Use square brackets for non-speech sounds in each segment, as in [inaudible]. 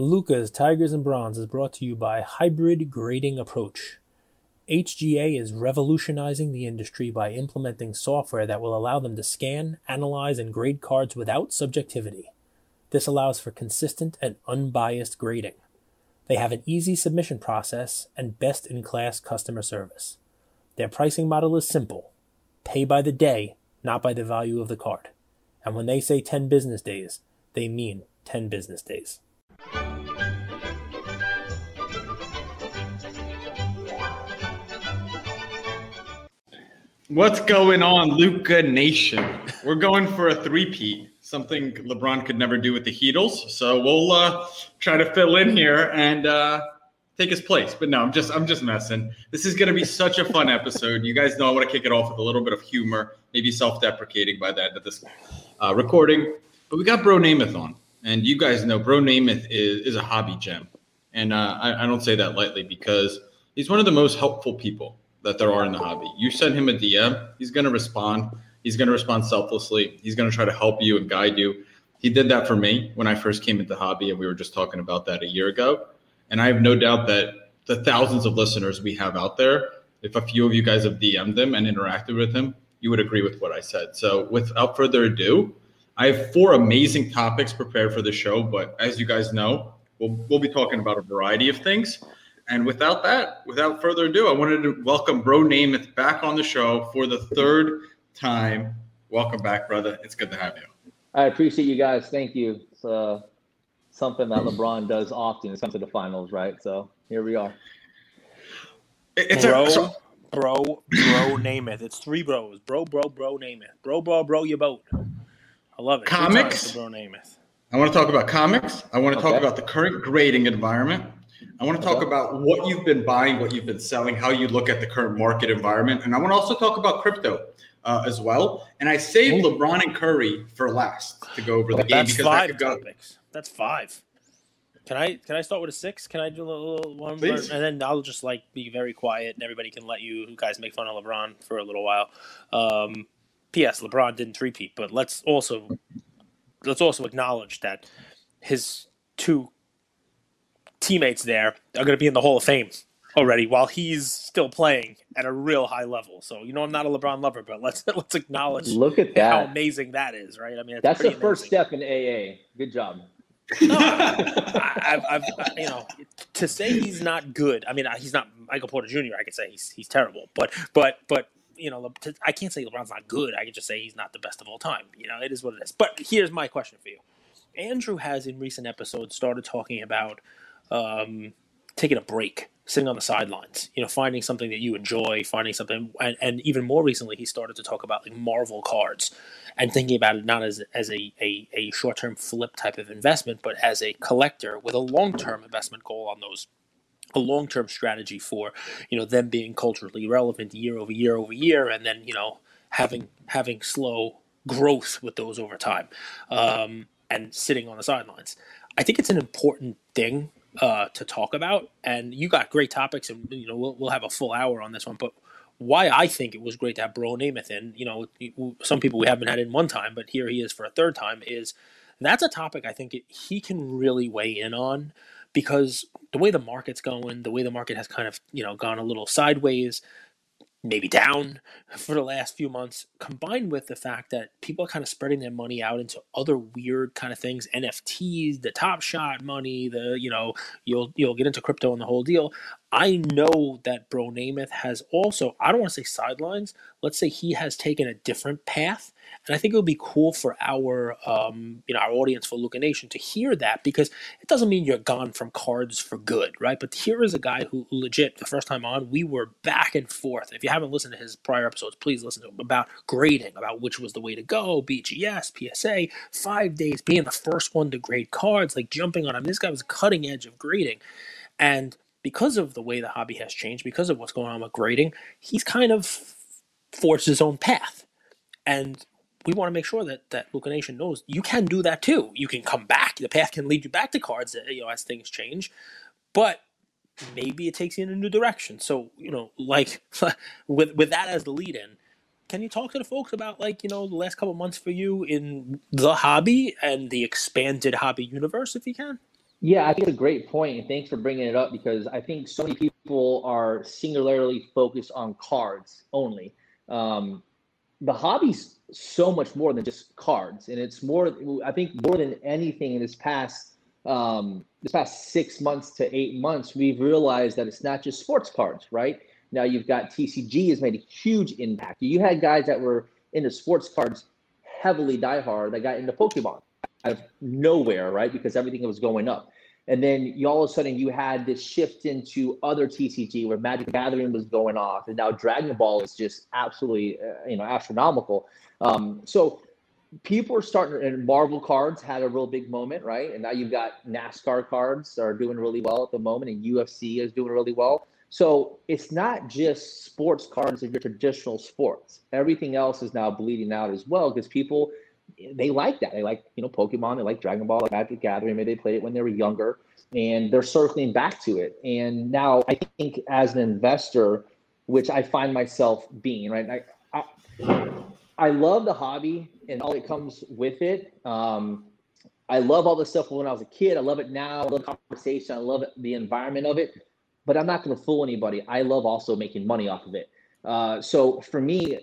Luca's Tigers and Bronze is brought to you by Hybrid Grading Approach. HGA is revolutionizing the industry by implementing software that will allow them to scan, analyze, and grade cards without subjectivity. This allows for consistent and unbiased grading. They have an easy submission process and best in class customer service. Their pricing model is simple pay by the day, not by the value of the card. And when they say 10 business days, they mean 10 business days. What's going on, Luca Nation? We're going for a three-peat, something LeBron could never do with the Heatles. So we'll uh, try to fill in here and uh, take his place. But no, I'm just I'm just messing. This is to be such a fun episode. You guys know I want to kick it off with a little bit of humor, maybe self-deprecating by the end of this uh, recording. But we got Bro Namath on, and you guys know Bro Namath is is a hobby gem, and uh, I, I don't say that lightly because he's one of the most helpful people that there are in the hobby. You send him a DM, he's going to respond. He's going to respond selflessly. He's going to try to help you and guide you. He did that for me when I first came into hobby, and we were just talking about that a year ago. And I have no doubt that the thousands of listeners we have out there, if a few of you guys have DM'd him and interacted with him, you would agree with what I said. So, without further ado, I have four amazing topics prepared for the show. But as you guys know, we'll, we'll be talking about a variety of things. And without that, without further ado, I wanted to welcome Bro Namath back on the show for the third time. Welcome back, brother. It's good to have you. I appreciate you guys. Thank you. It's uh, something that LeBron does often. It's come to the finals, right? So here we are. It's bro, a, so, bro, bro, Namath. It's three bros. Bro, bro, bro, Namath. Bro, bro, bro, your boat. I love it. Comics. Bro, Namath. I want to talk about comics. I want to okay. talk about the current grading environment. I want to talk about what you've been buying, what you've been selling, how you look at the current market environment, and I want to also talk about crypto uh, as well. And I saved LeBron and Curry for last to go over the game That's because five go. topics. That's five. Can I can I start with a six? Can I do a little one, and then I'll just like be very quiet, and everybody can let you guys make fun of LeBron for a little while. Um, P.S. LeBron didn't three-peat, but let's also let's also acknowledge that his two teammates there are going to be in the Hall of Fame already while he's still playing at a real high level. So you know I'm not a LeBron lover, but let's [laughs] let's acknowledge look at that how amazing that is, right? I mean, that's the first step in AA. Good job. no, I, [laughs] I've, I've, you know to say he's not good. I mean, he's not Michael Porter Jr. I could say he's he's terrible, but but but you know, I can't say LeBron's not good. I can just say he's not the best of all time. You know, it is what it is. But here's my question for you. Andrew has in recent episodes started talking about um, taking a break, sitting on the sidelines, you know, finding something that you enjoy, finding something, and, and even more recently, he started to talk about like Marvel cards and thinking about it not as, as a, a, a short term flip type of investment, but as a collector with a long term investment goal on those a long-term strategy for you know them being culturally relevant year over year over year and then you know having having slow growth with those over time um, and sitting on the sidelines. I think it's an important thing uh, to talk about, and you got great topics, and you know we'll we'll have a full hour on this one. But why I think it was great to have Bro Namath in, you know, some people we haven't had in one time, but here he is for a third time. Is that's a topic I think it, he can really weigh in on because the way the market's going, the way the market has kind of you know gone a little sideways, maybe down [laughs] for the last few months, combined with the fact that people are kind of spreading their money out into other weird kind of things, NFTs, the Top Shot money, the you know you'll you'll get into crypto and the whole deal. I know that Bro Namath has also I don't want to say sidelines. Let's say he has taken a different path and I think it would be cool for our, um, you know, our audience for Luca Nation to hear that because it doesn't mean you're gone from cards for good, right? But here is a guy who legit, the first time on, we were back and forth. If you haven't listened to his prior episodes, please listen to him about grading, about which was the way to go, BGS, PSA, five days, being the first one to grade cards, like jumping on him. This guy was cutting edge of grading. And because of the way the hobby has changed, because of what's going on with grading, he's kind of forged his own path. And we want to make sure that that Luca Nation knows you can do that too. You can come back. The path can lead you back to cards, uh, you know, as things change. But maybe it takes you in a new direction. So you know, like [laughs] with with that as the lead in, can you talk to the folks about like you know the last couple months for you in the hobby and the expanded hobby universe, if you can? Yeah, I think it's a great point, and thanks for bringing it up because I think so many people are singularly focused on cards only. Um, the hobby's so much more than just cards, and it's more. I think more than anything in this past um, this past six months to eight months, we've realized that it's not just sports cards, right? Now you've got TCG has made a huge impact. You had guys that were into sports cards heavily diehard that got into Pokemon out of nowhere, right? Because everything was going up. And then you all of a sudden you had this shift into other TCG where Magic Gathering was going off, and now Dragon Ball is just absolutely, uh, you know, astronomical. Um, so people are starting, and Marvel cards had a real big moment, right? And now you've got NASCAR cards are doing really well at the moment, and UFC is doing really well. So it's not just sports cards of your traditional sports. Everything else is now bleeding out as well because people they like that. They like, you know, Pokemon, they like Dragon Ball, like Magic Gathering. Maybe they played it when they were younger and they're circling back to it. And now I think as an investor, which I find myself being, right? I, I, I love the hobby and all that comes with it. Um, I love all the stuff when I was a kid. I love it now. I love the conversation. I love it, the environment of it. But I'm not going to fool anybody. I love also making money off of it. Uh, so for me,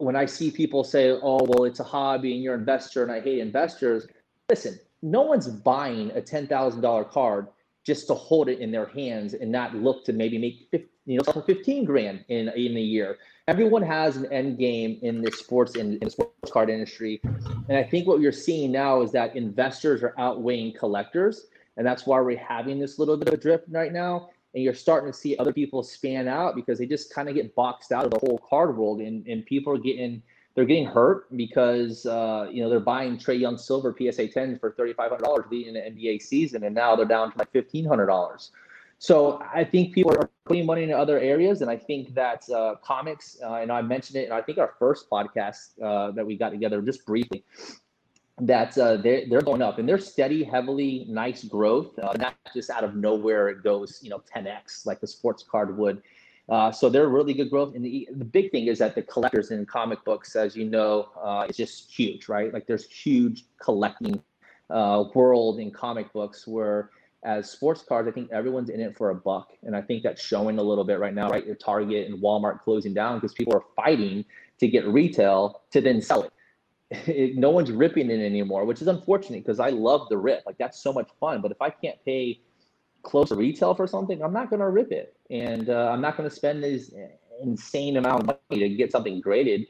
when I see people say, "Oh, well, it's a hobby and you're an investor," and I hate investors, listen, no one's buying a ten thousand dollar card just to hold it in their hands and not look to maybe make 50, you know for fifteen grand in in a year. Everyone has an end game in the sports in, in the sports card industry, and I think what you're seeing now is that investors are outweighing collectors, and that's why we're having this little bit of a drift right now and you're starting to see other people span out because they just kind of get boxed out of the whole card world and, and people are getting they're getting hurt because uh, you know they're buying Trae Young silver PSA 10 for $3,500 leading the NBA season, and now they're down to like $1,500. So I think people are putting money into other areas, and I think that uh, comics, uh, and I mentioned it, and I think our first podcast uh, that we got together just briefly, that uh, they're, they're going up and they're steady, heavily nice growth, uh, not just out of nowhere it goes, you know, 10x like the sports card would. Uh, so they're really good growth. And the, the big thing is that the collectors in comic books, as you know, uh, is just huge, right? Like there's huge collecting uh, world in comic books where as sports cards, I think everyone's in it for a buck. And I think that's showing a little bit right now, right? Your Target and Walmart closing down because people are fighting to get retail to then sell it it, no one's ripping it anymore, which is unfortunate because I love the rip. Like that's so much fun. But if I can't pay close to retail for something, I'm not going to rip it, and uh, I'm not going to spend this insane amount of money to get something graded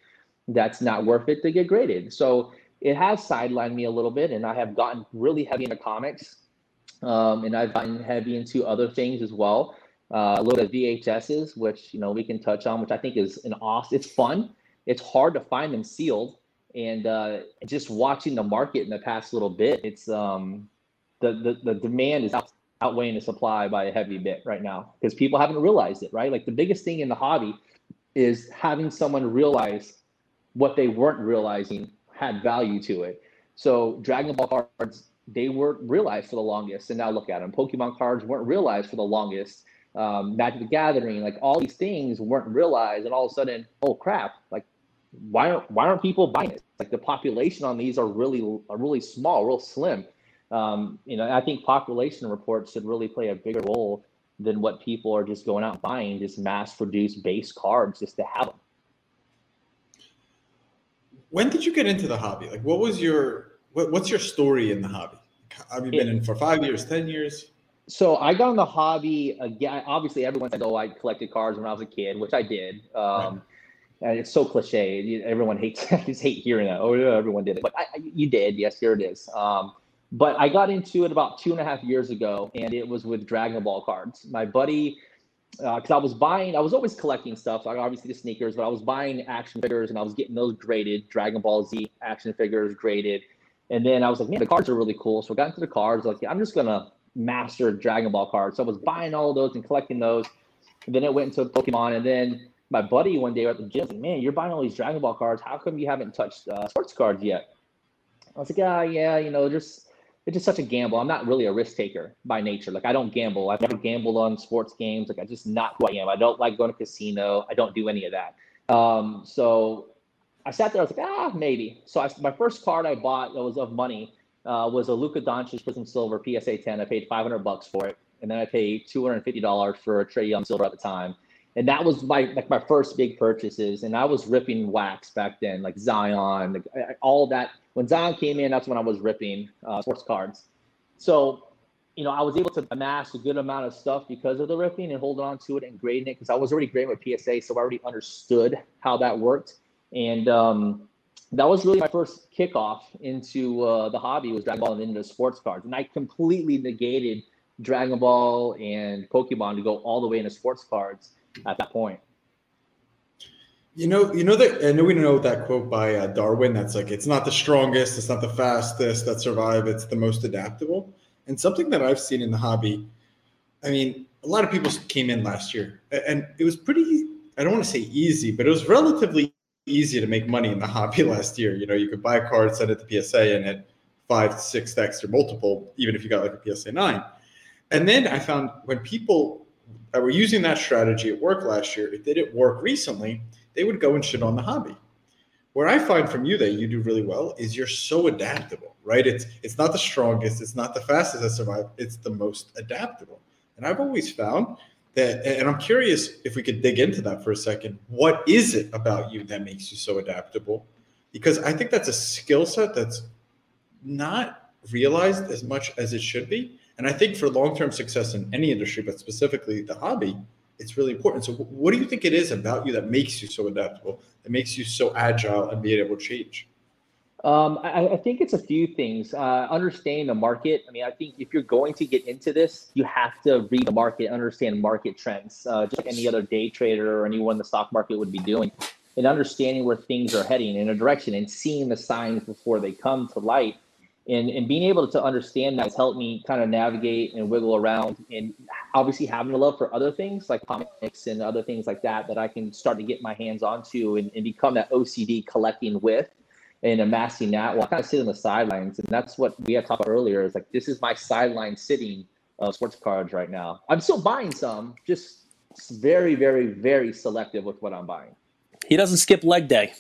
that's not worth it to get graded. So it has sidelined me a little bit, and I have gotten really heavy into comics, um, and I've gotten heavy into other things as well. Uh, a little bit of VHSs, which you know we can touch on, which I think is an awesome. It's fun. It's hard to find them sealed and uh, just watching the market in the past little bit, it's um, the, the the demand is out, outweighing the supply by a heavy bit right now because people haven't realized it. Right, like the biggest thing in the hobby is having someone realize what they weren't realizing had value to it. So Dragon Ball cards they weren't realized for the longest, and now look at them. Pokemon cards weren't realized for the longest. Um, Magic the Gathering, like all these things weren't realized, and all of a sudden, oh crap! Like why aren't why aren't people buying it? Like the population on these are really are really small, real slim. Um, you know, I think population reports should really play a bigger role than what people are just going out buying just mass produced base cards just to have them. When did you get into the hobby? Like, what was your what, what's your story in the hobby? Have you been it, in for five years, ten years? So I got in the hobby again. Obviously, everyone said, "Oh, I collected cards when I was a kid," which I did. Um, right and it's so cliche. Everyone hates [laughs] just hate hearing that. Oh yeah, everyone did it, but I, you did. Yes, here it is. Um, but I got into it about two and a half years ago, and it was with Dragon Ball cards. My buddy, because uh, I was buying, I was always collecting stuff. So obviously the sneakers, but I was buying action figures, and I was getting those graded. Dragon Ball Z action figures graded, and then I was like, man, the cards are really cool. So I got into the cards. Like, yeah, I'm just gonna master Dragon Ball cards. So I was buying all those and collecting those. And then it went into Pokemon, and then my buddy one day at the gym, like, man, you're buying all these Dragon Ball cards. How come you haven't touched uh, sports cards yet? I was like, yeah, yeah, you know, just it's just such a gamble. I'm not really a risk taker by nature. Like I don't gamble. I've never gambled on sports games. Like I just not who I am. I don't like going to casino. I don't do any of that. Um, so I sat there. I was like, ah, maybe. So I, my first card I bought that was of money uh, was a Luka Doncic Prism Silver PSA 10. I paid 500 bucks for it, and then I paid 250 dollars for a Trae Young Silver at the time. And that was my like my first big purchases, and I was ripping wax back then, like Zion, like, all that. When Zion came in, that's when I was ripping uh, sports cards. So, you know, I was able to amass a good amount of stuff because of the ripping and holding on to it and grading it because I was already grading with PSA, so I already understood how that worked. And um, that was really my first kickoff into uh, the hobby was Dragon Ball and into sports cards, and I completely negated Dragon Ball and Pokemon to go all the way into sports cards at that point. You know, you know that I know we know that quote by uh, Darwin. That's like it's not the strongest, it's not the fastest that survive. It's the most adaptable. And something that I've seen in the hobby, I mean, a lot of people came in last year, and it was pretty. I don't want to say easy, but it was relatively easy to make money in the hobby [laughs] last year. You know, you could buy a card, send it to PSA, and hit five, six extra multiple, even if you got like a PSA nine. And then I found when people that were using that strategy at work last year, it didn't work recently, they would go and shit on the hobby. What I find from you that you do really well is you're so adaptable, right? It's it's not the strongest, it's not the fastest that survive, it's the most adaptable. And I've always found that and i'm curious if we could dig into that for a second. What is it about you that makes you so adaptable? Because i think that's a skill set that's not realized as much as it should be and i think for long-term success in any industry but specifically the hobby it's really important so what do you think it is about you that makes you so adaptable that makes you so agile and being able to change um, I, I, think it's a few things. Uh, understanding the market. I mean, I think if you're going to get into this, you have to read the market, understand market trends, uh, just like any other day trader or anyone in the stock market would be doing, and understanding where things are heading in a direction and seeing the signs before they come to light. And, and being able to understand that has helped me kind of navigate and wiggle around and obviously having a love for other things like comics and other things like that that I can start to get my hands onto and, and become that OCD collecting with and amassing that while I kind of sit on the sidelines. And that's what we had talked about earlier is like, this is my sideline sitting of sports cards right now. I'm still buying some, just very, very, very selective with what I'm buying. He doesn't skip leg day.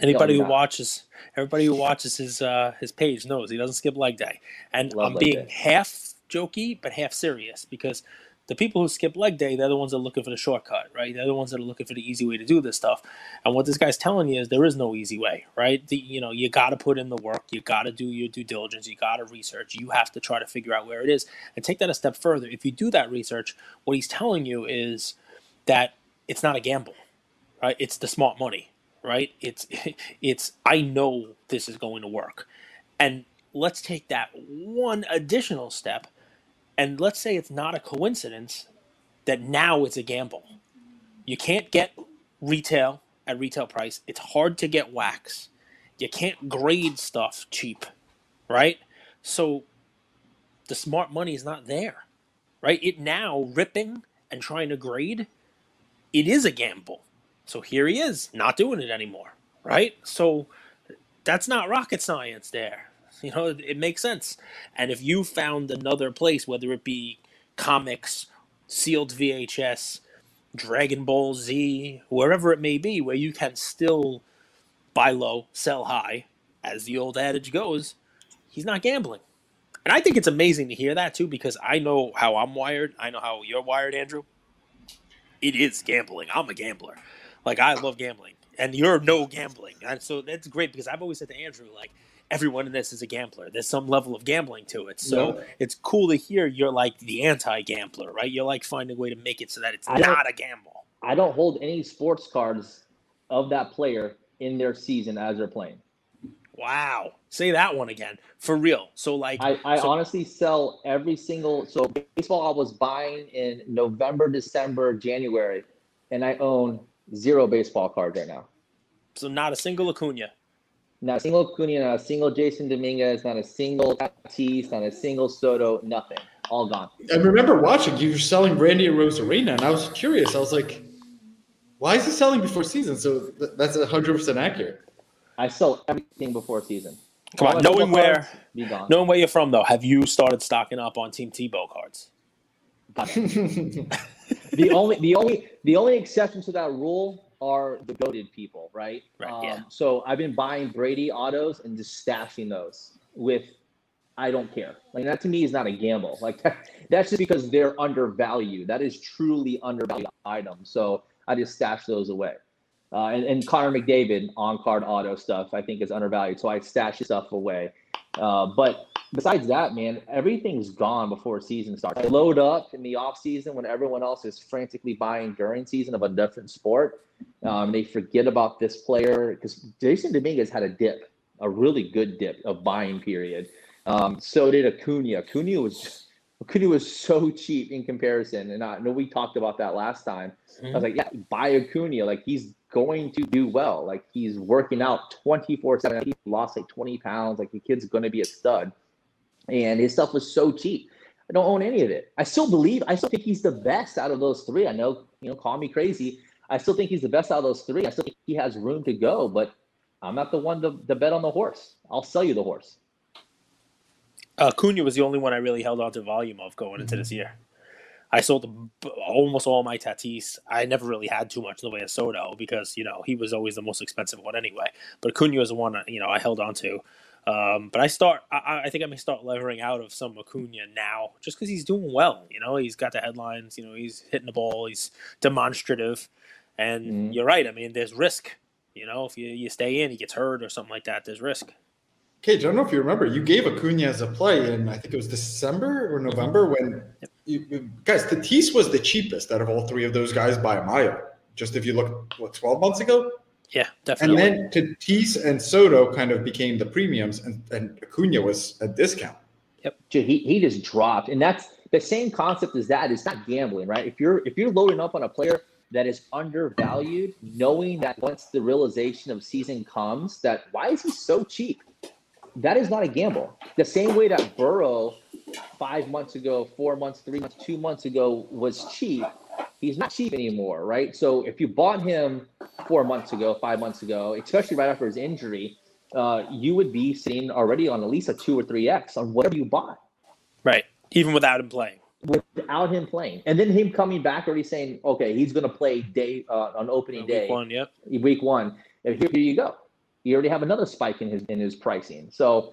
Anybody who watches, everybody who watches his uh, his page knows he doesn't skip leg day. And Love I'm being day. half jokey but half serious because the people who skip leg day, they're the ones that are looking for the shortcut, right? They're the ones that are looking for the easy way to do this stuff. And what this guy's telling you is there is no easy way, right? The, you know, you got to put in the work. You got to do your due diligence. You got to research. You have to try to figure out where it is and take that a step further. If you do that research, what he's telling you is that it's not a gamble, right? It's the smart money, right? It's [laughs] it's I know this is going to work. And let's take that one additional step and let's say it's not a coincidence that now it's a gamble. You can't get retail at retail price. It's hard to get wax. You can't grade stuff cheap, right? So the smart money is not there, right? It now ripping and trying to grade, it is a gamble. So here he is, not doing it anymore, right? So that's not rocket science there. [laughs] You know, it, makes sense. And if you found another place, whether it be comics, sealed VHS, Dragon Ball Z, wherever it may be, where you can still buy low, sell high, as the old adage goes, he's not gambling. And I think it's amazing to hear that too, because I know how I'm wired. I know how you're wired, Andrew. It is gambling. I'm a gambler. Like I love gambling, and you're no gambling, and so that's great because I've always said to Andrew, like, everyone in this is a gambler. There's some level of gambling to it. So it's cool to hear you're like the anti-gambler, right? You're like finding a way to make it so that it's I not a gamble. I don't hold any sports cards of that player in their season as they're playing. Wow. Say that one again. For real. So like I, I so, honestly sell every single so baseball I was buying in November, December, January, and I own zero baseball cards right now. So not a single Acuna. Not a single Cunha, not a single Jasson Dominguez, not a single Tatis, not a single Soto, nothing. All gone. I remember watching you were selling Randy Arozarena, and I was curious. I was like, why is he selling before season? So th- that's 100% accurate. I sell everything before season. Come on, knowing where, knowing where you're from, though, have you started stocking up on Team Tebow cards? [laughs] the only, the only, the only exception to that rule are the goaded people, right? Right. Um, yeah. So I've been buying Brady autos and just stashing those with I don't care. Like that to me is not a gamble. Like that, [laughs] that's just because they're undervalued. That is truly undervalued item. So I just stash those away. Uh, and, and Connor McDavid on card auto stuff I think is undervalued. So I stash stuff away. Uh, but besides that, man, everything's gone before season starts. I load up in the off season when everyone else is frantically buying during season of a different sport. Um, they forget about this player because Jasson Dominguez had a dip, a really good dip, of buying period. Um, so did Acuna. Acuna was Acuna was so cheap in comparison, and I know we talked about that last time. Mm-hmm. I was like, yeah, buy Acuna. Like he's going to do well. Like he's working out 24 7. He lost like 20 pounds. Like the kid's going to be a stud. And his stuff was so cheap. I don't own any of it. I still believe, I still think he's the best out of those three. I know, you know, call me crazy. I still think he's the best out of those three. I still think he has room to go, but I'm not the one to, to bet on the horse. I'll sell you the horse. Uh, Cunha was the only one I really held on to volume of going into this year. I sold almost all my Tatis. I never really had too much in the way of Soto because you know he was always the most expensive one anyway. But Acuna was the one you know I held on to. Um, but I start. I, I, think I may start levering out of some Acuna now, just because he's doing well. You know, he's got the headlines. You know, he's hitting the ball. He's demonstrative, and mm-hmm. you're right. I mean, there's risk. You know, if you, you stay in, he gets hurt or something like that. There's risk. Cage, I don't know if you remember, you gave Acuna as a play in I think it was December or November when you, guys Tatis was the cheapest out of all three of those guys by a mile. Just if you look what twelve months ago. Yeah, definitely. And then Tatis and Soto kind of became the premiums, and, and Acuna was a discount. Yep, he he just dropped, and that's the same concept as that. It's not gambling, right? If you're if you're loading up on a player that is undervalued, knowing that once the realization of season comes, that why is he so cheap? That is not a gamble. The same way that Burrow five months ago, four months, three months, two months ago was cheap, he's not cheap anymore, right? So if you bought him four months ago, five months ago, especially right after his injury, uh, you would be sitting already on at least a two or three X on whatever you bought. Right. Even without him playing. Without him playing. And then him coming back already saying, okay, he's going to play day uh, on opening day. Week one, yep. Week one. And here, here you go you already have another spike in his in his pricing. So,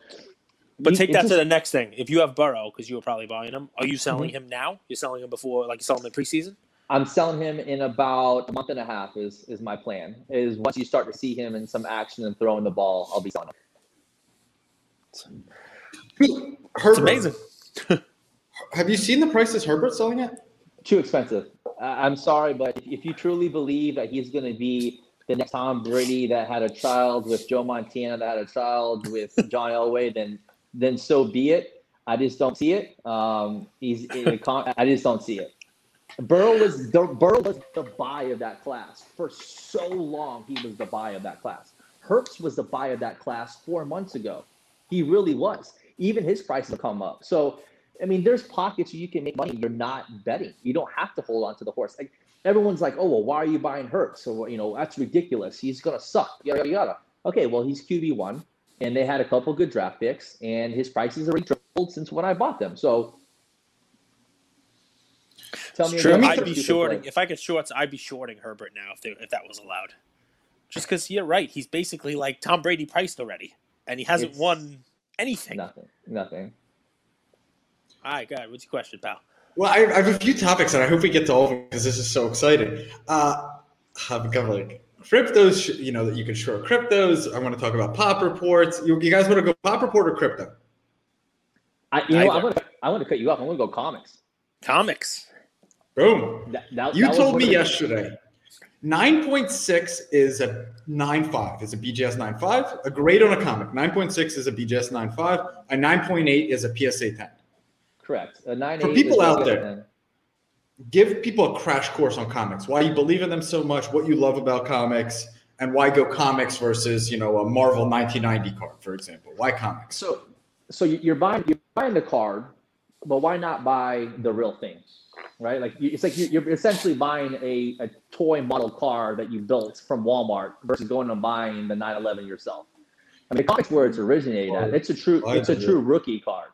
but take that just, to the next thing. If you have Burrow, because you were probably buying him, are you selling mm-hmm. him now? You're selling him before, like you selling him in preseason. I'm selling him in about a month and a half. Is is my plan? Is once you start to see him in some action and throwing the ball, I'll be selling him. It's amazing. [laughs] have you seen the prices Herbert selling it? Too expensive. I'm sorry, but if you truly believe that he's going to be the next Tom Brady that had a child with Joe Montana that had a child with [laughs] John Elway, then then so be it. I just don't see it. Um, he's I just don't see it. Burrow was the Burrow was the buy of that class for so long. He was the buy of that class. Hurts was the buy of that class four months ago. He really was. Even his prices have come up. So, I mean, there's pockets where you can make money. You're not betting. You don't have to hold on to the horse. Like, everyone's like, oh well, why are you buying Hurts? So you know that's ridiculous. He's gonna suck. Yada yada. Okay, well he's QB one, and they had a couple good draft picks, and his prices already tripled since when I bought them. So tell me, true. I'd be shorting if I could short. I'd be shorting Herbert now if they, if that was allowed. Just because you're right, he's basically like Tom Brady priced already, and he hasn't it's won anything. Nothing. Nothing. All right, God, what's your question, pal? Well, I, I, have a few topics, and I hope we get to all of them because this is so exciting. Uh, [sighs] I've got like cryptos, you know, that you can short cryptos. I want to talk about pop reports. You, you guys want to go pop report or crypto? I, you know, I want to, I want to cut you off. I want to go comics. Comics. Boom. That, that, you that told me yesterday. 9.6 is a 9.5 is a BGS 9.5. A grade on a comic. 9.6 is a BGS 9.5. A 9.8 is a PSA 10. Correct. A nine For people out there, give people a crash course on comics. Why you believe in them so much, what you love about comics, and why go comics versus you know a Marvel 1990 card, for example. Why comics? So, so you're buying you're buying the card, but why not buy the real thing? Right? Like it's like you're essentially buying a, a toy model car that you built from Walmart versus going and buying the 911 yourself. I mean, comics where it's originated at. It's a true it's a true rookie card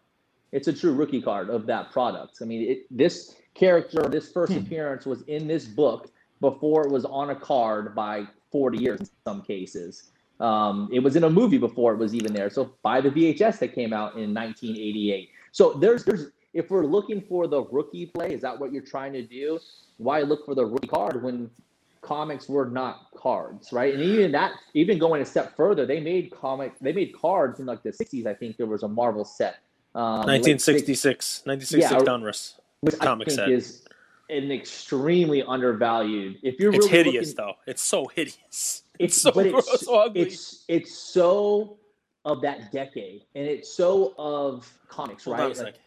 it's a true rookie card of that product. I mean, it, this character, this first hmm. appearance was in this book before it was on a card by 40 years in some cases. Um, it was in a movie before it was even there. So by the VHS that came out in 1988. So there's there's if we're looking for the rookie play, is that what you're trying to do? Why look for the rookie card when comics were not cards, right? And even that, even going a step further, they made comic, they made cards in like the 60s. I think there was a Marvel set. Um, 1966, 1966 yeah, Donruss which comic I think set. is an extremely undervalued. If you're it's really hideous looking, though, it's so hideous. [laughs] It's, so but gross, it's, so ugly. It's it's so of that decade, and it's so of comics, Hold right? Like,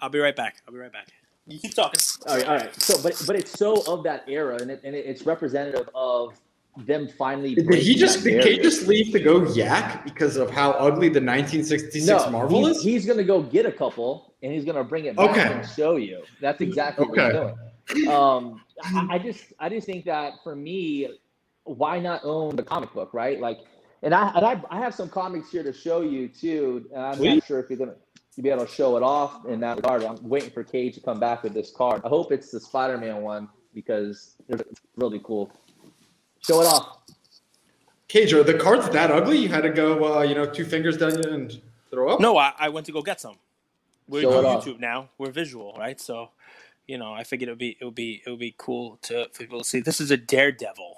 I'll be right back. I'll be right back. You keep talking. All right, all right. So, but but it's so of that era, and it, and it's representative of them finally. Did he just did he just leave to go yak because of how ugly the 1966 no, Marvel he's, is? He's gonna go get a couple, and he's gonna bring it back okay. and show you. That's exactly okay. what he's doing. Um, I, I just I just think that for me, why not own the comic book, right? Like, and I and I, I have some comics here to show you too. And I'm Sweet. not sure if you're gonna to be able to show it off in that regard. I'm waiting for Cage to come back with this card. I hope it's the Spider-Man one because it's really cool. Show it off. Cage, are the cards that ugly? You had to go, uh, you know, two fingers down and throw up. No, I, I went to go get some. We're on YouTube now. We're visual, right? So, you know, I figured it would be it would be it would be cool to for people to see. This is a Daredevil.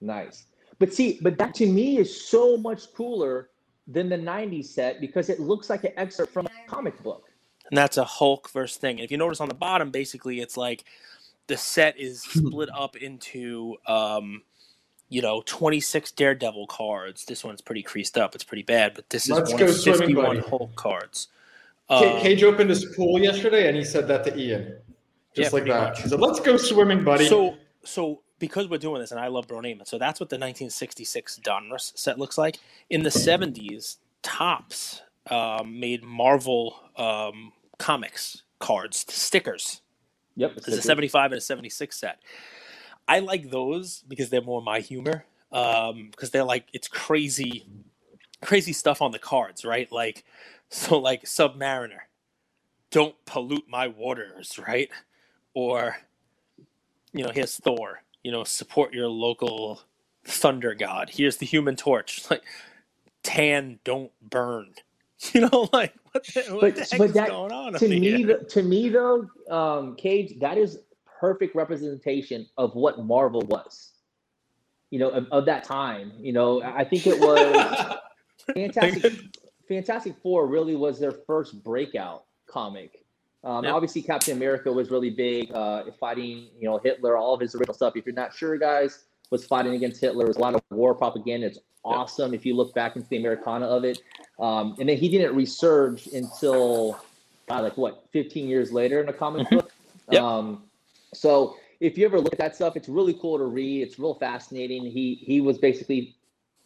Nice, but see, but that to me is so much cooler than the 90s set because it looks like an excerpt from a comic book. And that's a Hulk verse thing. And if you notice on the bottom, basically it's like the set is [laughs] split up into um, you know, 26 Daredevil cards. This one's pretty creased up. It's pretty bad, but this is Let's one of 51 Hulk cards. Um, Cage opened his pool yesterday and he said that to Ian. Just yeah, like that. Much. He said, Let's go swimming, buddy. So so because we're doing this, and I love Bro so that's what the 1966 Donruss set looks like. In the 70s, Topps um, made Marvel um, comics cards, stickers. Yep, It's a 75 and a 76 set. I like those because they're more my humor. Um, because they're like it's crazy, crazy stuff on the cards, right? Like, [laughs] so like Submariner, don't pollute my waters, right? Or, you know, here's Thor you know, support your local thunder god. Here's the human torch. [laughs] Like, tan, don't burn. [laughs] You know, like what the, what but, the heck but is that, going on? To me, to me though, um, Cage, that is perfect representation of what Marvel was. You know, of, of that time. You know, I think it was [laughs] fantastic. Fantastic Four really was their first breakout comic um, yep. Obviously, Captain America was really big, uh, fighting you know Hitler, all of his original stuff. If you're not sure, guys, was fighting against Hitler. There's a lot of war propaganda. It's awesome yep. if you look back into the Americana of it. Um, and then he didn't resurge until uh, like what 15 years later in a comic book. yep. Um, so if you ever look at that stuff, it's really cool to read. It's real fascinating. He he was basically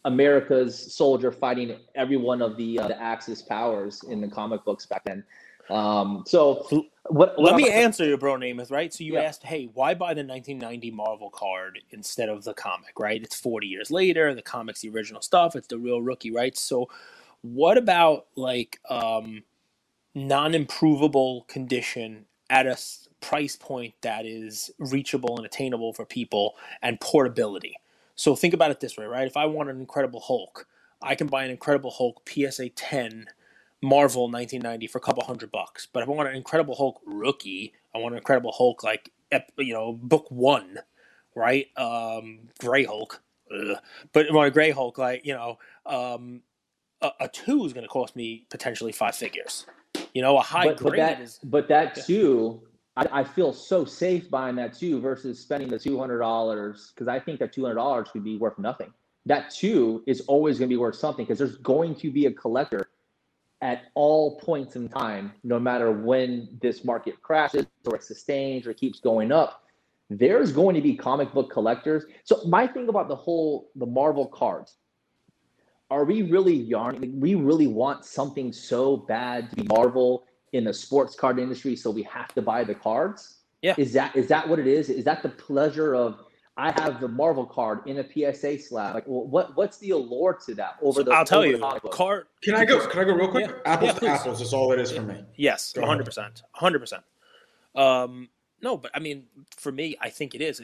America's soldier fighting every one of the uh, the Axis powers in the comic books back then. Um, so what, what let me answer you, bro, Namath. Right? So you yeah. asked, hey, why buy the 1990 Marvel card instead of the comic? Right? It's 40 years later. The comic's the original stuff. It's the real rookie, right? So what about like um, non-improvable condition at a price point that is reachable and attainable for people and portability? So think about it this way, right? If I want an Incredible Hulk, I can buy an Incredible Hulk PSA 10 Marvel 1990 for a couple hundred bucks. But if I want an Incredible Hulk rookie, I want an Incredible Hulk like you know book one, right? Um, Gray Hulk, ugh. but if I want a Gray Hulk like you know um, a, a two is going to cost me potentially five figures. You know, a high but, grade but that, is. But that yeah. two, I, I, feel so safe buying that two versus spending the two hundred dollars because I think that two hundred dollars could be worth nothing. That two is always going to be worth something because there's going to be a collector at all points in time, no matter when this market crashes or it sustains or keeps going up, there's going to be comic book collectors. So my thing about the whole the Marvel cards, are we really yarning? We really want something so bad to be Marvel in the sports card industry, so we have to buy the cards. Yeah. Is that is that what it is? Is that the pleasure of I have the Marvel card in a PSA slab. Like, well, what what's the allure to that over the? I'll tell you, card. Can I go? Can I go real quick? Yeah. Apples yeah, to apples is all it is for me. Yes, one hundred percent, one hundred percent. Um, no, but I mean, for me, I think it is.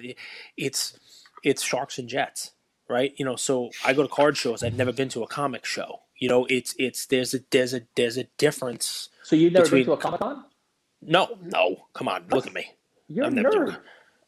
It's it's sharks and jets. Right? You know, so I go to card shows. I've never been to a comic show. You know, it's it's there's a there's a there's a difference. So you've never Between- been to a Comic Con? No, no, come on, look at me. You're I've a never nerd. been-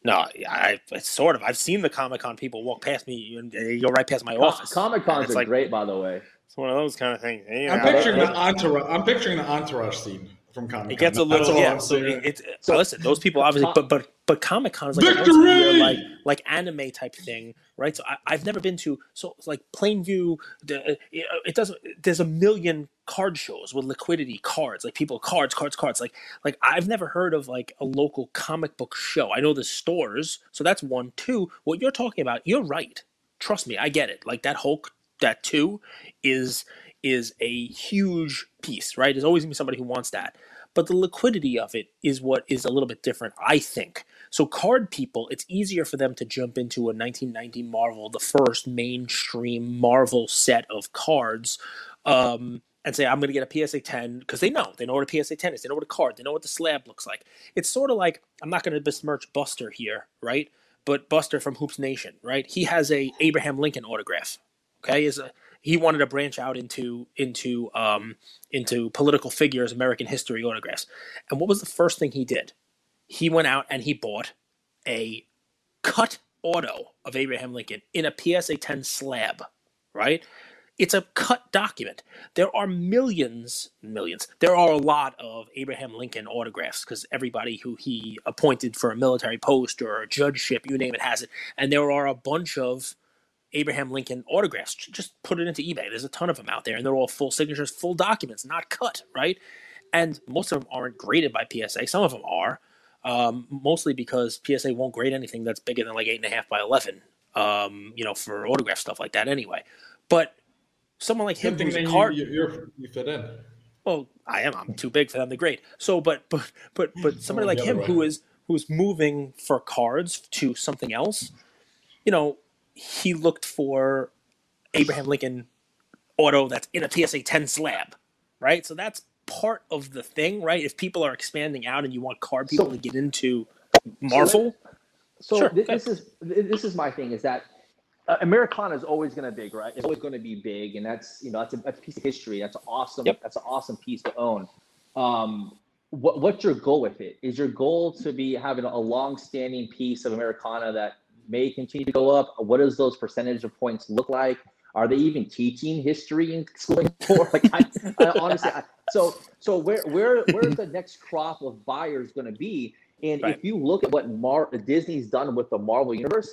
No, I it's sort of. I've seen the Comic Con people walk past me and they go right past my office. Comic Cons are like- great, by the way. It's one of those kind of things. You I'm picturing the entourage. I'm picturing the entourage scene from Comic Con. It gets a little That's all yeah. I'm So it, it's So- so listen, those people obviously, but but but Comic Con is like a once a year, Victory! like like anime type thing, right? So I, I've never been to so like Plainview. Uh, it, uh, it doesn't. There's a million card shows with liquidity cards, like people cards, cards, cards. Like like I've never heard of like a local comic book show. I know the stores, so that's one. Two, what you're talking about, you're right. Trust me, I get it. Like that Hulk, that two, is is a huge piece, right? There's always gonna be somebody who wants that but the liquidity of it is what is a little bit different, I think. So card people, it's easier for them to jump into a 1990 Marvel, the first mainstream Marvel set of cards, um, and say I'm going to get a PSA 10 because they know they know what a PSA 10 is, they know what a card, they know what the slab looks like. It's sort of like I'm not going to besmirch Buster here, right? But Buster from Hoops Nation, right? He has a Abraham Lincoln autograph. Okay, is a he wanted to branch out into into um, into political figures, American history autographs. And what was the first thing he did? He went out and he bought a cut auto of Abraham Lincoln in a PSA 10 slab, right? It's a cut document. There are millions, millions. There are a lot of Abraham Lincoln autographs because everybody who he appointed for a military post or a judgeship, you name it, has it. And there are a bunch of Abraham Lincoln autographs. Just put it into eBay. There's a ton of them out there, and they're all full signatures, full documents, not cut, right? And most of them aren't graded by PSA. Some of them are, um, mostly because PSA won't grade anything that's bigger than like eight and a half by eleven. Um, you know, for autograph stuff like that, anyway. But someone like him who's a card, you, you, you're, you fit in. well, I am. I'm too big for them to grade. So, but but but but [laughs] somebody like him way. is who's moving for cards to something else, you know, he looked for Abraham Lincoln auto that's in a PSA 10 slab, right? So that's part of the thing, right? If people are expanding out and you want card people So- to get into Marvel, So Sure, thi- go this is this is my thing is that uh, Americana is always going to be big, right? It's always going to be big, and that's you know that's a, that's a piece of history. That's awesome. Yep. That's an awesome piece to own. Um, what what's your goal with it? Is your goal to be having a long-standing piece of Americana that may continue to go up? What does those percentage of points look like? Are they even teaching history in school anymore? [laughs] Like, I, I honestly, I, so so where where where's the next crop of buyers going to be? And Right. if you look at what Mar- Disney's done with the Marvel universe,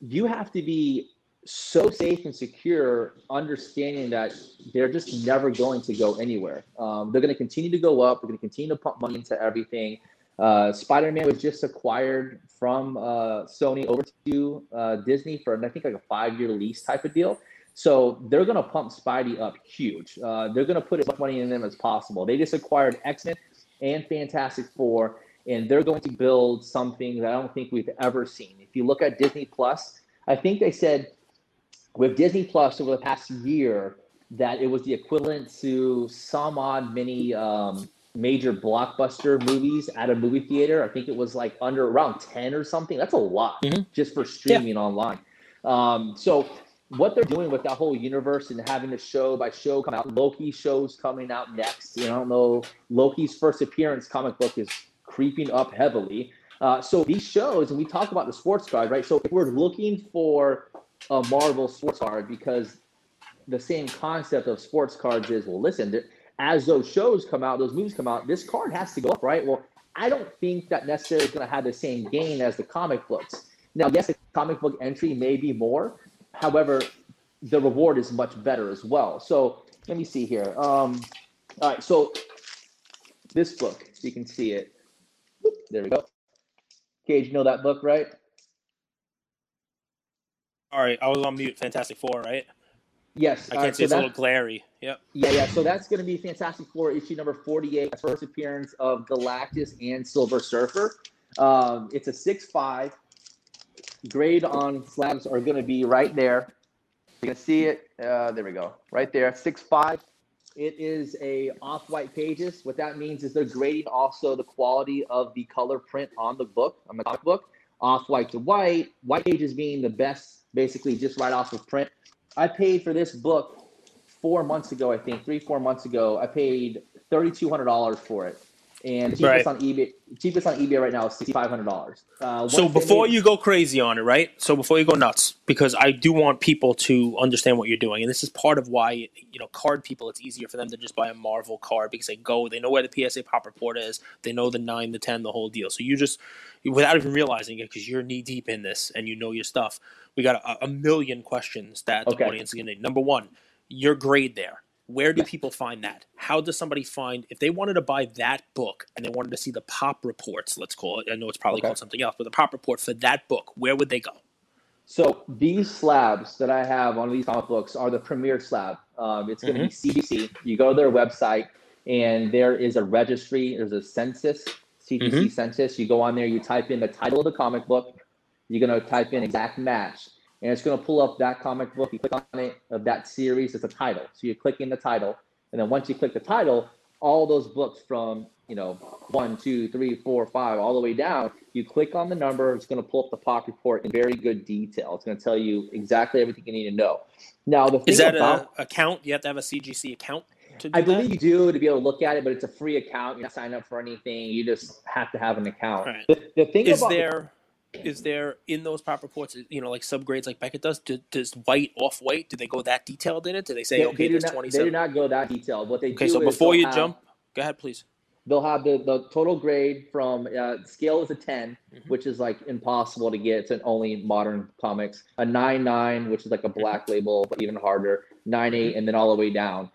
you have to be so safe and secure, understanding that they're just never going to go anywhere. Um, they're going to continue to go up. They're going to continue to pump money into everything. Uh, Spider-Man was just acquired from uh, Sony over to uh, Disney for I think like a five-year lease type of deal. So they're going to pump Spidey up huge. Uh, they're going to put as much money in them as possible. They just acquired X-Men and Fantastic Four, and they're going to build something that I don't think we've ever seen. If you look at Disney Plus, I think they said with Disney Plus over the past year that it was the equivalent to some odd many um, major blockbuster movies at a movie theater. I think it was like under around 10 or something. That's a lot Mhm. just for streaming online. Um, so what they're doing with that whole universe and having the show by show come out, Loki shows coming out next. You don't know. Loki's first appearance comic book is creeping up heavily. Uh, so these shows, and we talk about the sports card, right? So if we're looking for a Marvel sports card because the same concept of sports cards is, well, listen, as those shows come out, those movies come out, this card has to go up, right? Well, I don't think that necessarily is going to have the same gain as the comic books. Now, yes, the comic book entry may be more. However, the reward is much better as well. So let me see here. Um, all right, so this book, you can see it. There we go. Cage, you know that book, right? all right, I was on mute. Fantastic Four, right? Yes. I can't right, see. so It's a little glary. Yep. Yeah, yeah. So that's going to be Fantastic Four issue number 48, first appearance of Galactus and Silver Surfer. Um, it's a 6 5. Grade on slabs are going to be right there. You can see it. Uh, there we go. Right there. 6 5. It is a off-white pages. What that means is they're grading also the quality of the color print on the book, on the comic book. Off-white to white. White pages being the best basically just right off of print. I paid for this book four months ago, I think three, four months ago. I paid thirty two hundred dollars for it, and cheapest Right. on eBay, cheapest on eBay right now is sixty five hundred dollars. Uh, So before you go crazy on it, right? So before you go nuts, because I do want people to understand what you're doing, and this is part of why you know card people. It's easier for them to just buy a Marvel card because they go, they know where the PSA pop report is, they know the nine, the ten, the whole deal. So you just, without even realizing it, because you're knee deep in this and you know your stuff, we got a, a million questions that the Okay. audience is going to need. Number one, your grade there. Where do people find that? How does somebody find if they wanted to buy that book and they wanted to see the pop reports? Let's call it. I know it's probably Okay. called something else, but the pop report for that book, where would they go? So these slabs that I have on these comic books are the premier slab. Um, it's going to be CGC. You go to their website, and there is a registry. There's a census, CGC Mhm. census. You go on there. You type in the title of the comic book. You're going to type in exact match, and it's going to pull up that comic book. You click on it of that series. It's a title. So you click in the title, and then once you click the title, all those books from you know one, two, three, four, five, all the way down. You click on the number. It's going to pull up the pop report in very good detail. It's going to tell you exactly everything you need to know. Now the Is that about a account? You have to have a CGC account to do I that? believe you do to be able to look at it, but it's a free account. You're not signing up for anything. You just have to have an account. Right. The, the thing Is about there is there in those pop reports, you know, like subgrades like Beckett does? Do, does white off white? Do they go that detailed in it? Do they say they, okay, they there's not, twenty they do not go that detailed. What they Okay, do so is before you have- jump, go ahead, please. they'll have the, the total grade from uh, scale is a 10 Mhm. which is like impossible to get it's an only modern comics a 9 9 which is like a Mm-hmm. black label but even harder 9 8 and then all the way down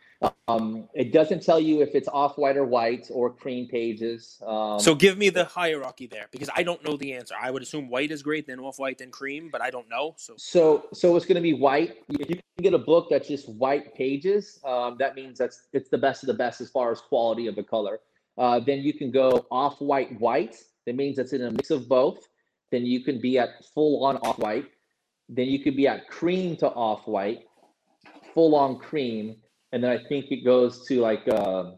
um, it doesn't tell you if it's off white or white or cream pages um, so give me the hierarchy there because I don't know the answer. I would assume white is great, then off white, then cream, but I don't know. So So, so it's going to be white. If you can get a book that's just white pages, um, that means that's it's the best of the best as far as quality of the color. Uh, then you can go off white white. That means it's in a mix of both. Then you can be at full on off white. Then you could be at cream to off white, full on cream, and then I think it goes to like uh,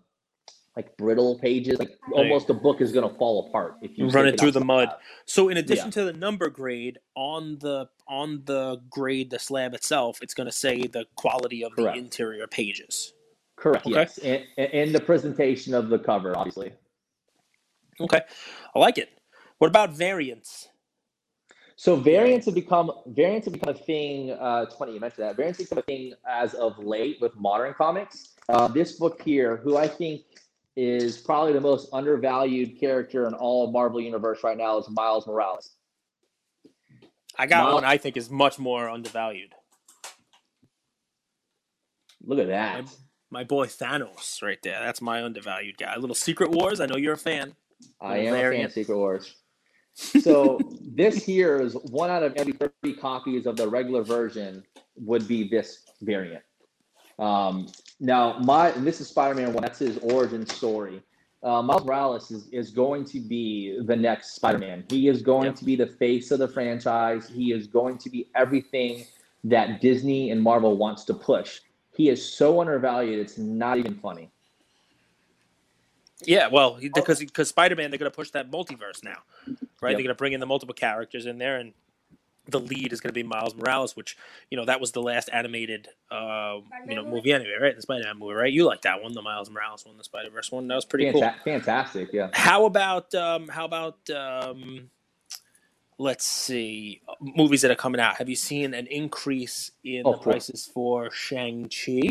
like brittle pages. Like almost the book is going to fall apart if you Run it through the mud. that. So in addition to the number grade on the on the grade, the slab itself, it's going to say the quality of Correct. the interior pages. Correct. Okay. Yes, and, and and the presentation of the cover, obviously. Okay, I like it. What about variants? So variants have become variants have become a thing. Uh, funny you mentioned that. Variants have become a thing as of late with modern comics. Uh, this book here, who I think is probably the most undervalued character in all of Marvel Universe right now, is Miles Morales. I got Miles- one I think is much more undervalued. Look at that. My, my boy Thanos, right there. That's my undervalued guy. little Secret Wars. I know you're a fan. I am a fan of. Secret Wars. So [laughs] this here is one out of every 30 copies of the regular version would be this variant. Um, now, my this is Spider-Man one. That's his origin story. Uh, Miles Morales is, is going to be the next Spider-Man. He is going Yep. to be the face of the franchise. He is going to be everything that Disney and Marvel wants to push. He is so undervalued; it's not even funny. Yeah, well, because because Spider Man, they're gonna push that multiverse now, right? Yep. They're gonna bring in the multiple characters in there, and the lead is gonna be Miles Morales, which you know that was the last animated uh, you know movie anyway, right? The Spider Man movie, right? You like that one, the Miles Morales one, the Spider Verse one. That was pretty cool. Fantastic, yeah. How about um, how about um, let's see movies that are coming out? Have you seen an increase in Oh, the cool. prices for Shang Chi?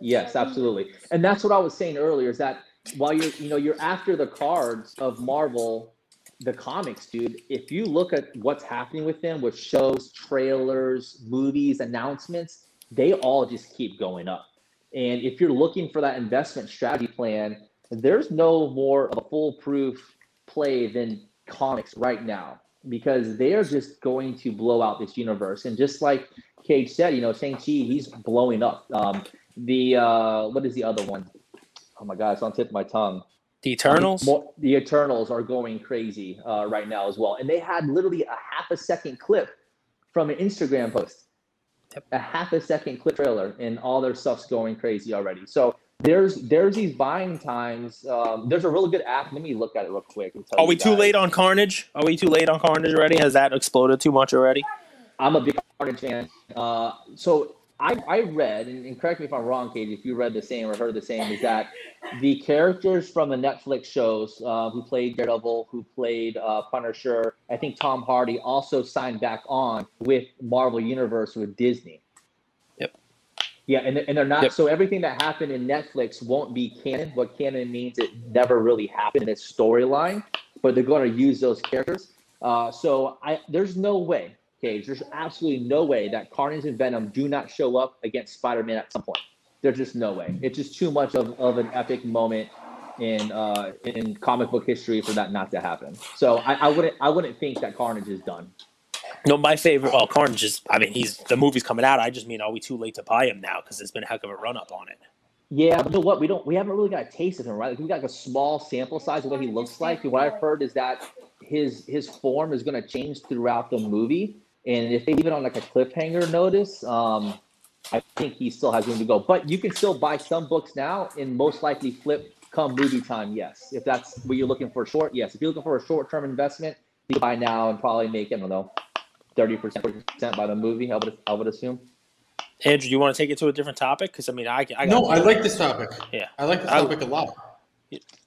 Yes, absolutely. And that's what I was saying earlier is that while you're you know you're after the cards of Marvel, the comics, dude, if you look at what's happening with them with shows, trailers, movies, announcements, they all just keep going up. And if you're looking for that investment strategy plan, there's no more of a foolproof play than comics right now because they are just going to blow out this universe. And just like Cage said, you know, Shang-Chi, he's blowing up. Um, the uh what is the other one? Oh my god, it's on the tip of my tongue. The Eternals. More, the Eternals are going crazy uh, right now as well, and they had literally a half a second clip from an Instagram post, Yep. a half a second clip trailer, and all their stuff's going crazy already. So there's there's these buying times. Um, there's a really good app. Let me look at it real quick. and tell Are we too late on Carnage? Are we too late on Carnage already? Has that exploded too much already? I'm a big Carnage fan. Uh, so I, I read, and, and correct me if I'm wrong, Katie, if you read the same or heard the same, is that the characters from the Netflix shows uh, who played Daredevil, who played uh, Punisher, I think Tom Hardy also signed back on with Marvel Universe with Disney. Yep. Yeah, and, and they're not. Yep. So everything that happened in Netflix won't be canon. What canon means it never really happened in its storyline, but they're going to use those characters. Uh, so I there's no way Cage. There's absolutely no way that Carnage and Venom do not show up against Spider-Man at some point. There's just no way. It's just too much of, of an epic moment in uh, in comic book history for that not to happen. So I, I wouldn't I wouldn't think that Carnage is done. No, my favorite. Well, Carnage is. I mean, he's the movie's coming out. I just mean, are we too late to buy him now? Because it's been a heck of a run up on it. Yeah, but you know what? We don't. We haven't really got a taste of him, right? Like we got like a small sample size of what he looks like. What I've heard is that his his form is going to change throughout the movie, and if they leave it on like a cliffhanger notice, um, I think he still has room to go. But you can still buy some books now, and most likely flip come movie time. Yes, if that's what you're looking for, short. Yes, if you're looking for a short term investment, you buy now and probably make I don't know, thirty percent, percent by the movie. I would I would assume. Andrew, do you want to take it to a different topic? Because I mean, I, I got No, I like this topic. Yeah. I like this topic a lot.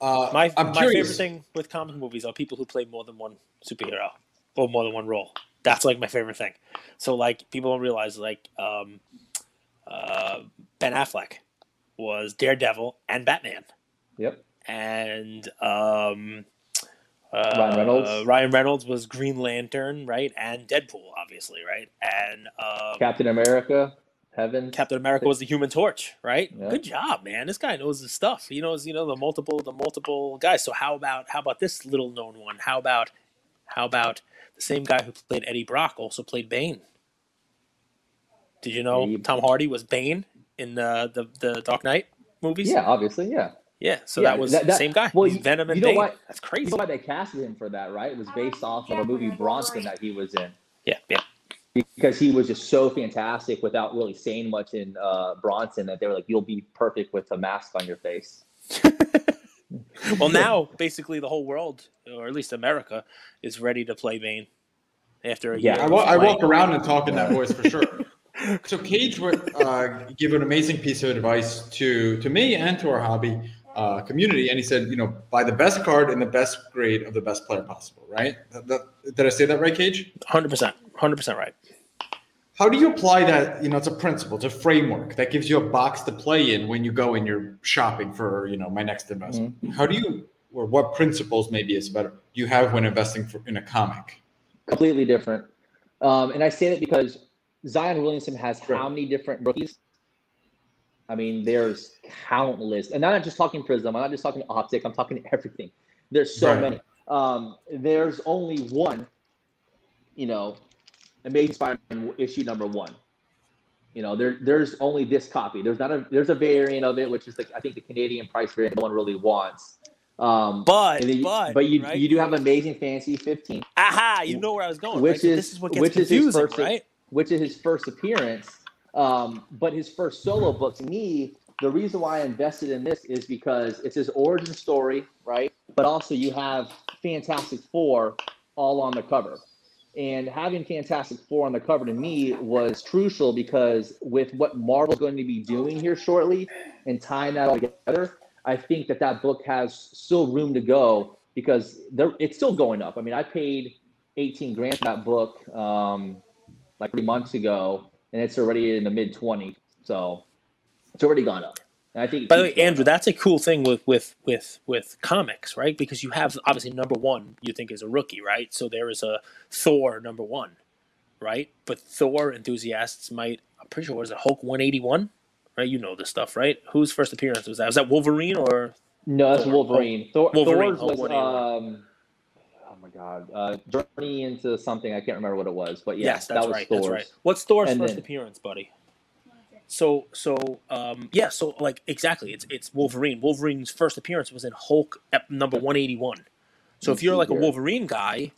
Uh, my I'm my curious. favorite thing with comic movies are people who play more than one superhero or more than one role. That's like my favorite thing. So like people don't realize like um, uh, Ben Affleck was Daredevil and Batman, Yep. and um, uh, Ryan Reynolds. Ryan Reynolds was Green Lantern, right, and Deadpool, obviously, right, and um, Captain America, Heaven. Captain America was the Human Torch, right? Good job, man. This guy knows his stuff. He knows, you know, the multiple, the multiple guys. So how about, how about this little known one? How about, how about same guy who played Eddie Brock also played Bane? Did you know Tom Hardy was Bane in the the, the Dark Knight movies? yeah, obviously, yeah. yeah. So Yeah, that was that- the that- same guy. well, He's Venom and you know Bane. what? That's You crazy. know why they casted him for that, right? It was based off of a movie Bronson that he was in. Yeah, yeah. because he was just so fantastic without really saying much in uh, Bronson that they were like, "You'll be perfect with a mask on your face." [laughs] Well, now basically the whole world, or at least America, is ready to play Bane after a Yeah, year. I, wa- I walk around and talk in that voice for sure. [laughs] So Cage would uh, give an amazing piece of advice to to me and to our hobby uh, community, and he said, you know, buy the best card in the best grade of the best player possible. Right? That, that, did I say that right, Cage? Hundred percent, hundred percent right. How do you apply that? You know, it's a principle, it's a framework that gives you a box to play in when you go and you're shopping for, you know, my next investment. How do you, or what principles maybe is better, do you have when investing for, in a comic? Completely different. Um, and I say that because Zion Williamson has how many different rookies? I mean, there's countless, and I'm not just talking Prizm. I'm not just talking Optic. I'm talking everything. There's so Right. many. Um, there's only one, you know, Amazing Spider-Man issue number one. You know, there there's only this copy. There's not a there's a variant of it, which is like I think the Canadian price variant no one really wants. Um, But you- but but you right? you do have Amazing Fantasy 15. aha, you know where I was going. Which right? Is- this is what gets which is his first- right? which is his first appearance. Um, but his first solo book, to me, the reason why I invested in this is because it's his origin story, right? But also you have Fantastic Four all on the cover. And having Fantastic Four on the cover to me was crucial because with what Marvel's going to be doing here shortly and tying that all together, I think that that book has still room to go because it's still going up. I mean, I paid 18 grand for that book um, like three months ago, and it's already in the mid 20s. So it's already gone up. I think. By the way, Andrew, that's a cool thing with with with with comics, right? Because you have obviously number one, you think is a rookie, right? So there is a Thor number one, right? But Thor enthusiasts might, I'm pretty sure, was it Hulk 181, right? You know this stuff, right? Whose first appearance was that? Was that Wolverine or no, that's Thor. Wolverine. Thor, Wolverine, Thor's was um, oh my god, uh, Journey into something I can't remember what it was, but yeah, yes, that's that was right. Thor's. That's right. What's Thor's And first then- appearance, buddy? So so um yeah, so like exactly, it's it's Wolverine. Wolverine's first appearance was in Hulk ep- number 181. So if you're like a. Wolverine guy,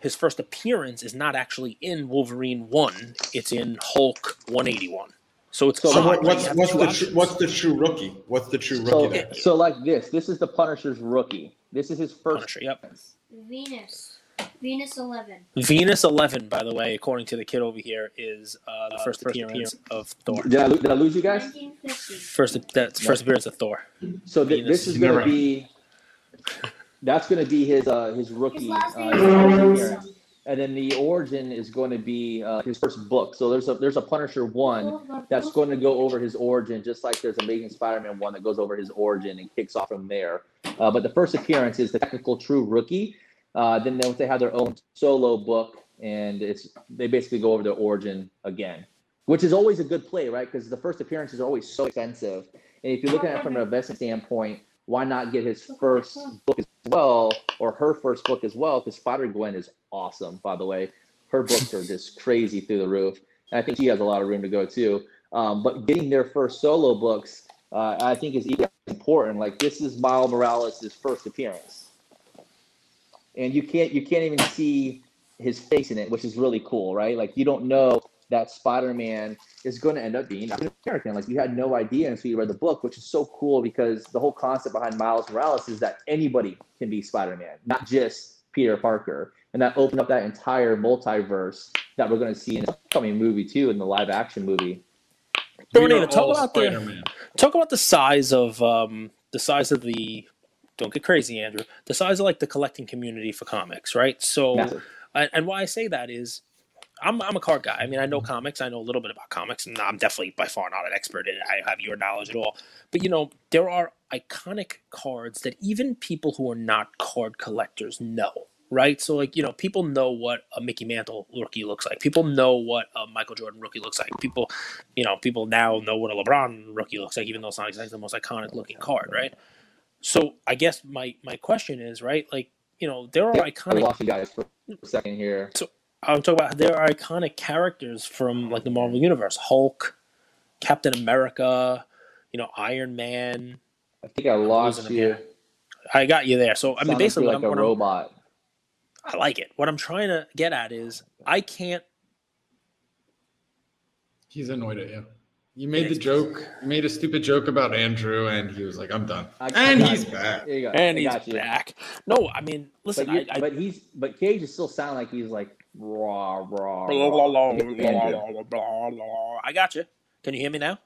his first appearance is not actually in Wolverine 1, it's in Hulk 181. So it's So So odd, what, what's what's the options. tr- what's the true rookie? What's the true rookie So, there? so like this, this is the Punisher's rookie. This is his first. Punisher, yep. Venus. Venus 11. Venus Eleven, by the way, according to the kid over here, is uh, the first appearance of Thor. Did I, did I lose you guys? First, that's first appearance of Thor. So th- this is going to be that's going to be his uh, his rookie His last uh, name his is first appearance. and then the origin is going to be uh, his first book. So there's a there's a Punisher one that's going to go over his origin, just like there's Amazing Spider-Man one that goes over his origin and kicks off from there. Uh, but the first appearance is the technical true rookie. Uh, then they, have their own solo book, and it's they basically go over their origin again, which is always a good play, right? Because the first appearances are always so expensive, and if you're looking at it from an investment standpoint, why not get his first book as well, or her first book as well? Because Spider Gwen is awesome, by the way. Her books are just crazy through the roof. And I think she has a lot of room to go too. Um, but getting their first solo books, uh, I think is important. Like this is Miles Morales' first appearance, and you can't you can't even see his face in it, which is really cool, right? Like you don't know that Spider-Man is going to end up being African American. Like you had no idea until you read the book, which is so cool because the whole concept behind Miles Morales is that anybody can be Spider-Man, not just Peter Parker. And that opened up that entire multiverse that we're going to see in the upcoming movie too, in the live-action movie. Don't We are talk about the Spider-Man. talk about the size of um the size of the don't get crazy andrew the size of like the collecting community for comics right so Massive. and, and why i say that is I'm, I'm a card guy. I mean, I know mm-hmm. comics. I know a little bit about comics, and I'm definitely by far not an expert in it. I have your knowledge at all. But you know, there are iconic cards that even people who are not card collectors know, right? So, like, you know, people know what a Mickey Mantle rookie looks like. People know what a Michael Jordan rookie looks like. People, you know, people now know what a LeBron rookie looks like, even though it's not exactly the most iconic looking card, right? So, I guess my my question is, right? Like, you know, there are I iconic lost you guys for a second here. So I'm talking about there are iconic characters from like the Marvel universe: Hulk, Captain America, you know, Iron Man. I think I lost you. here. I got you there. So I mean, basically, like what, you're I'm, like a what I'm- robot. I like it. What I'm trying to get at is I can't. He's annoyed at you. You made the joke. You made a stupid joke about Andrew, and he was like, "I'm done." I- I and got he's you. back. There you go. And I he's got you. back. No, I mean, listen, But, I, I, but he's but Cage is still sound like he's like raw raw. blah, blah, blah, blah, blah, blah, blah, blah. I got you. Can you hear me now?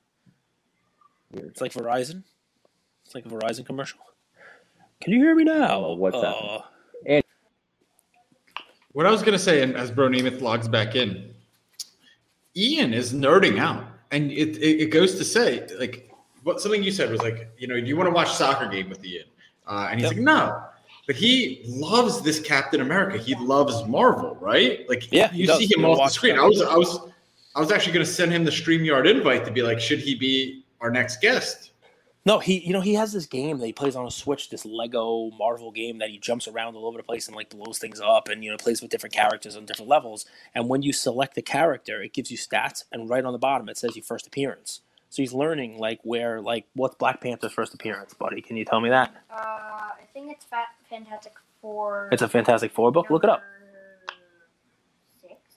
Weird. It's like Verizon. It's like a Verizon commercial. Can you hear me now? Oh, what's that? Uh, What I was gonna say, and as Bro Nemeth logs back in, Ian is nerding out, and it, it it goes to say like what something you said was like, you know, do you want to watch soccer game with Ian? Uh, and he's Yep. like, no. But he loves this Captain America. He loves Marvel, right? Like, Yeah, you see him off the screen. that. I was, I was, I was actually going to send him the Streamyard invite to be like, should he be our next guest? No, he you know he has this game that he plays on a Switch, this Lego Marvel game that he jumps around all over the place and like blows things up and you know plays with different characters on different levels. And when you select the character, it gives you stats, and right on the bottom it says your first appearance. So he's learning like where like what's Black Panther's first appearance, buddy? Can you tell me that? Uh, I think it's Fat Fantastic Four. It's a Fantastic Four book. Look it up.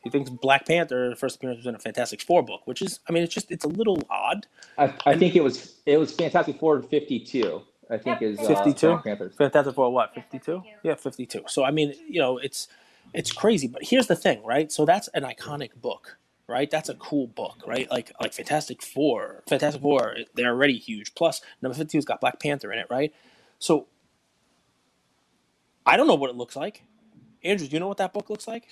Number Six. He thinks Black Panther first appearance was in a Fantastic Four book, which is I mean it's just it's a little odd. I, I think it was it was Fantastic Four fifty two. I think Yep. is uh, 52? Black Panthers. Fantastic Four what? 52? 52. Yeah, 52. So I mean, you know, it's it's crazy, but here's the thing, right? So that's an iconic book, right? That's a cool book, right? Like like Fantastic Four. Fantastic Four, they're already huge. Plus number 52's got Black Panther in it, right? So I don't know what it looks like. Andrew, do you know what that book looks like?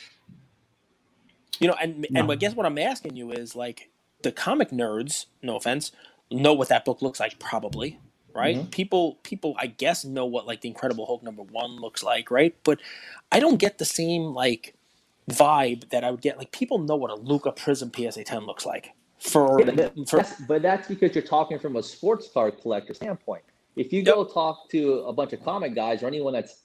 You know, and and I guess what I'm asking you is like the comic nerds, no offense, know what that book looks like probably, right? Mm-hmm. People people I guess know what like the Incredible Hulk number 1 looks like, right? But I don't get the same like vibe that I would get like people know what a Luka Prizm PSA 10 looks like. For, Yeah, but, for that's, but that's because you're talking from a sports card collector standpoint. If you go talk to a bunch of comic guys or anyone that's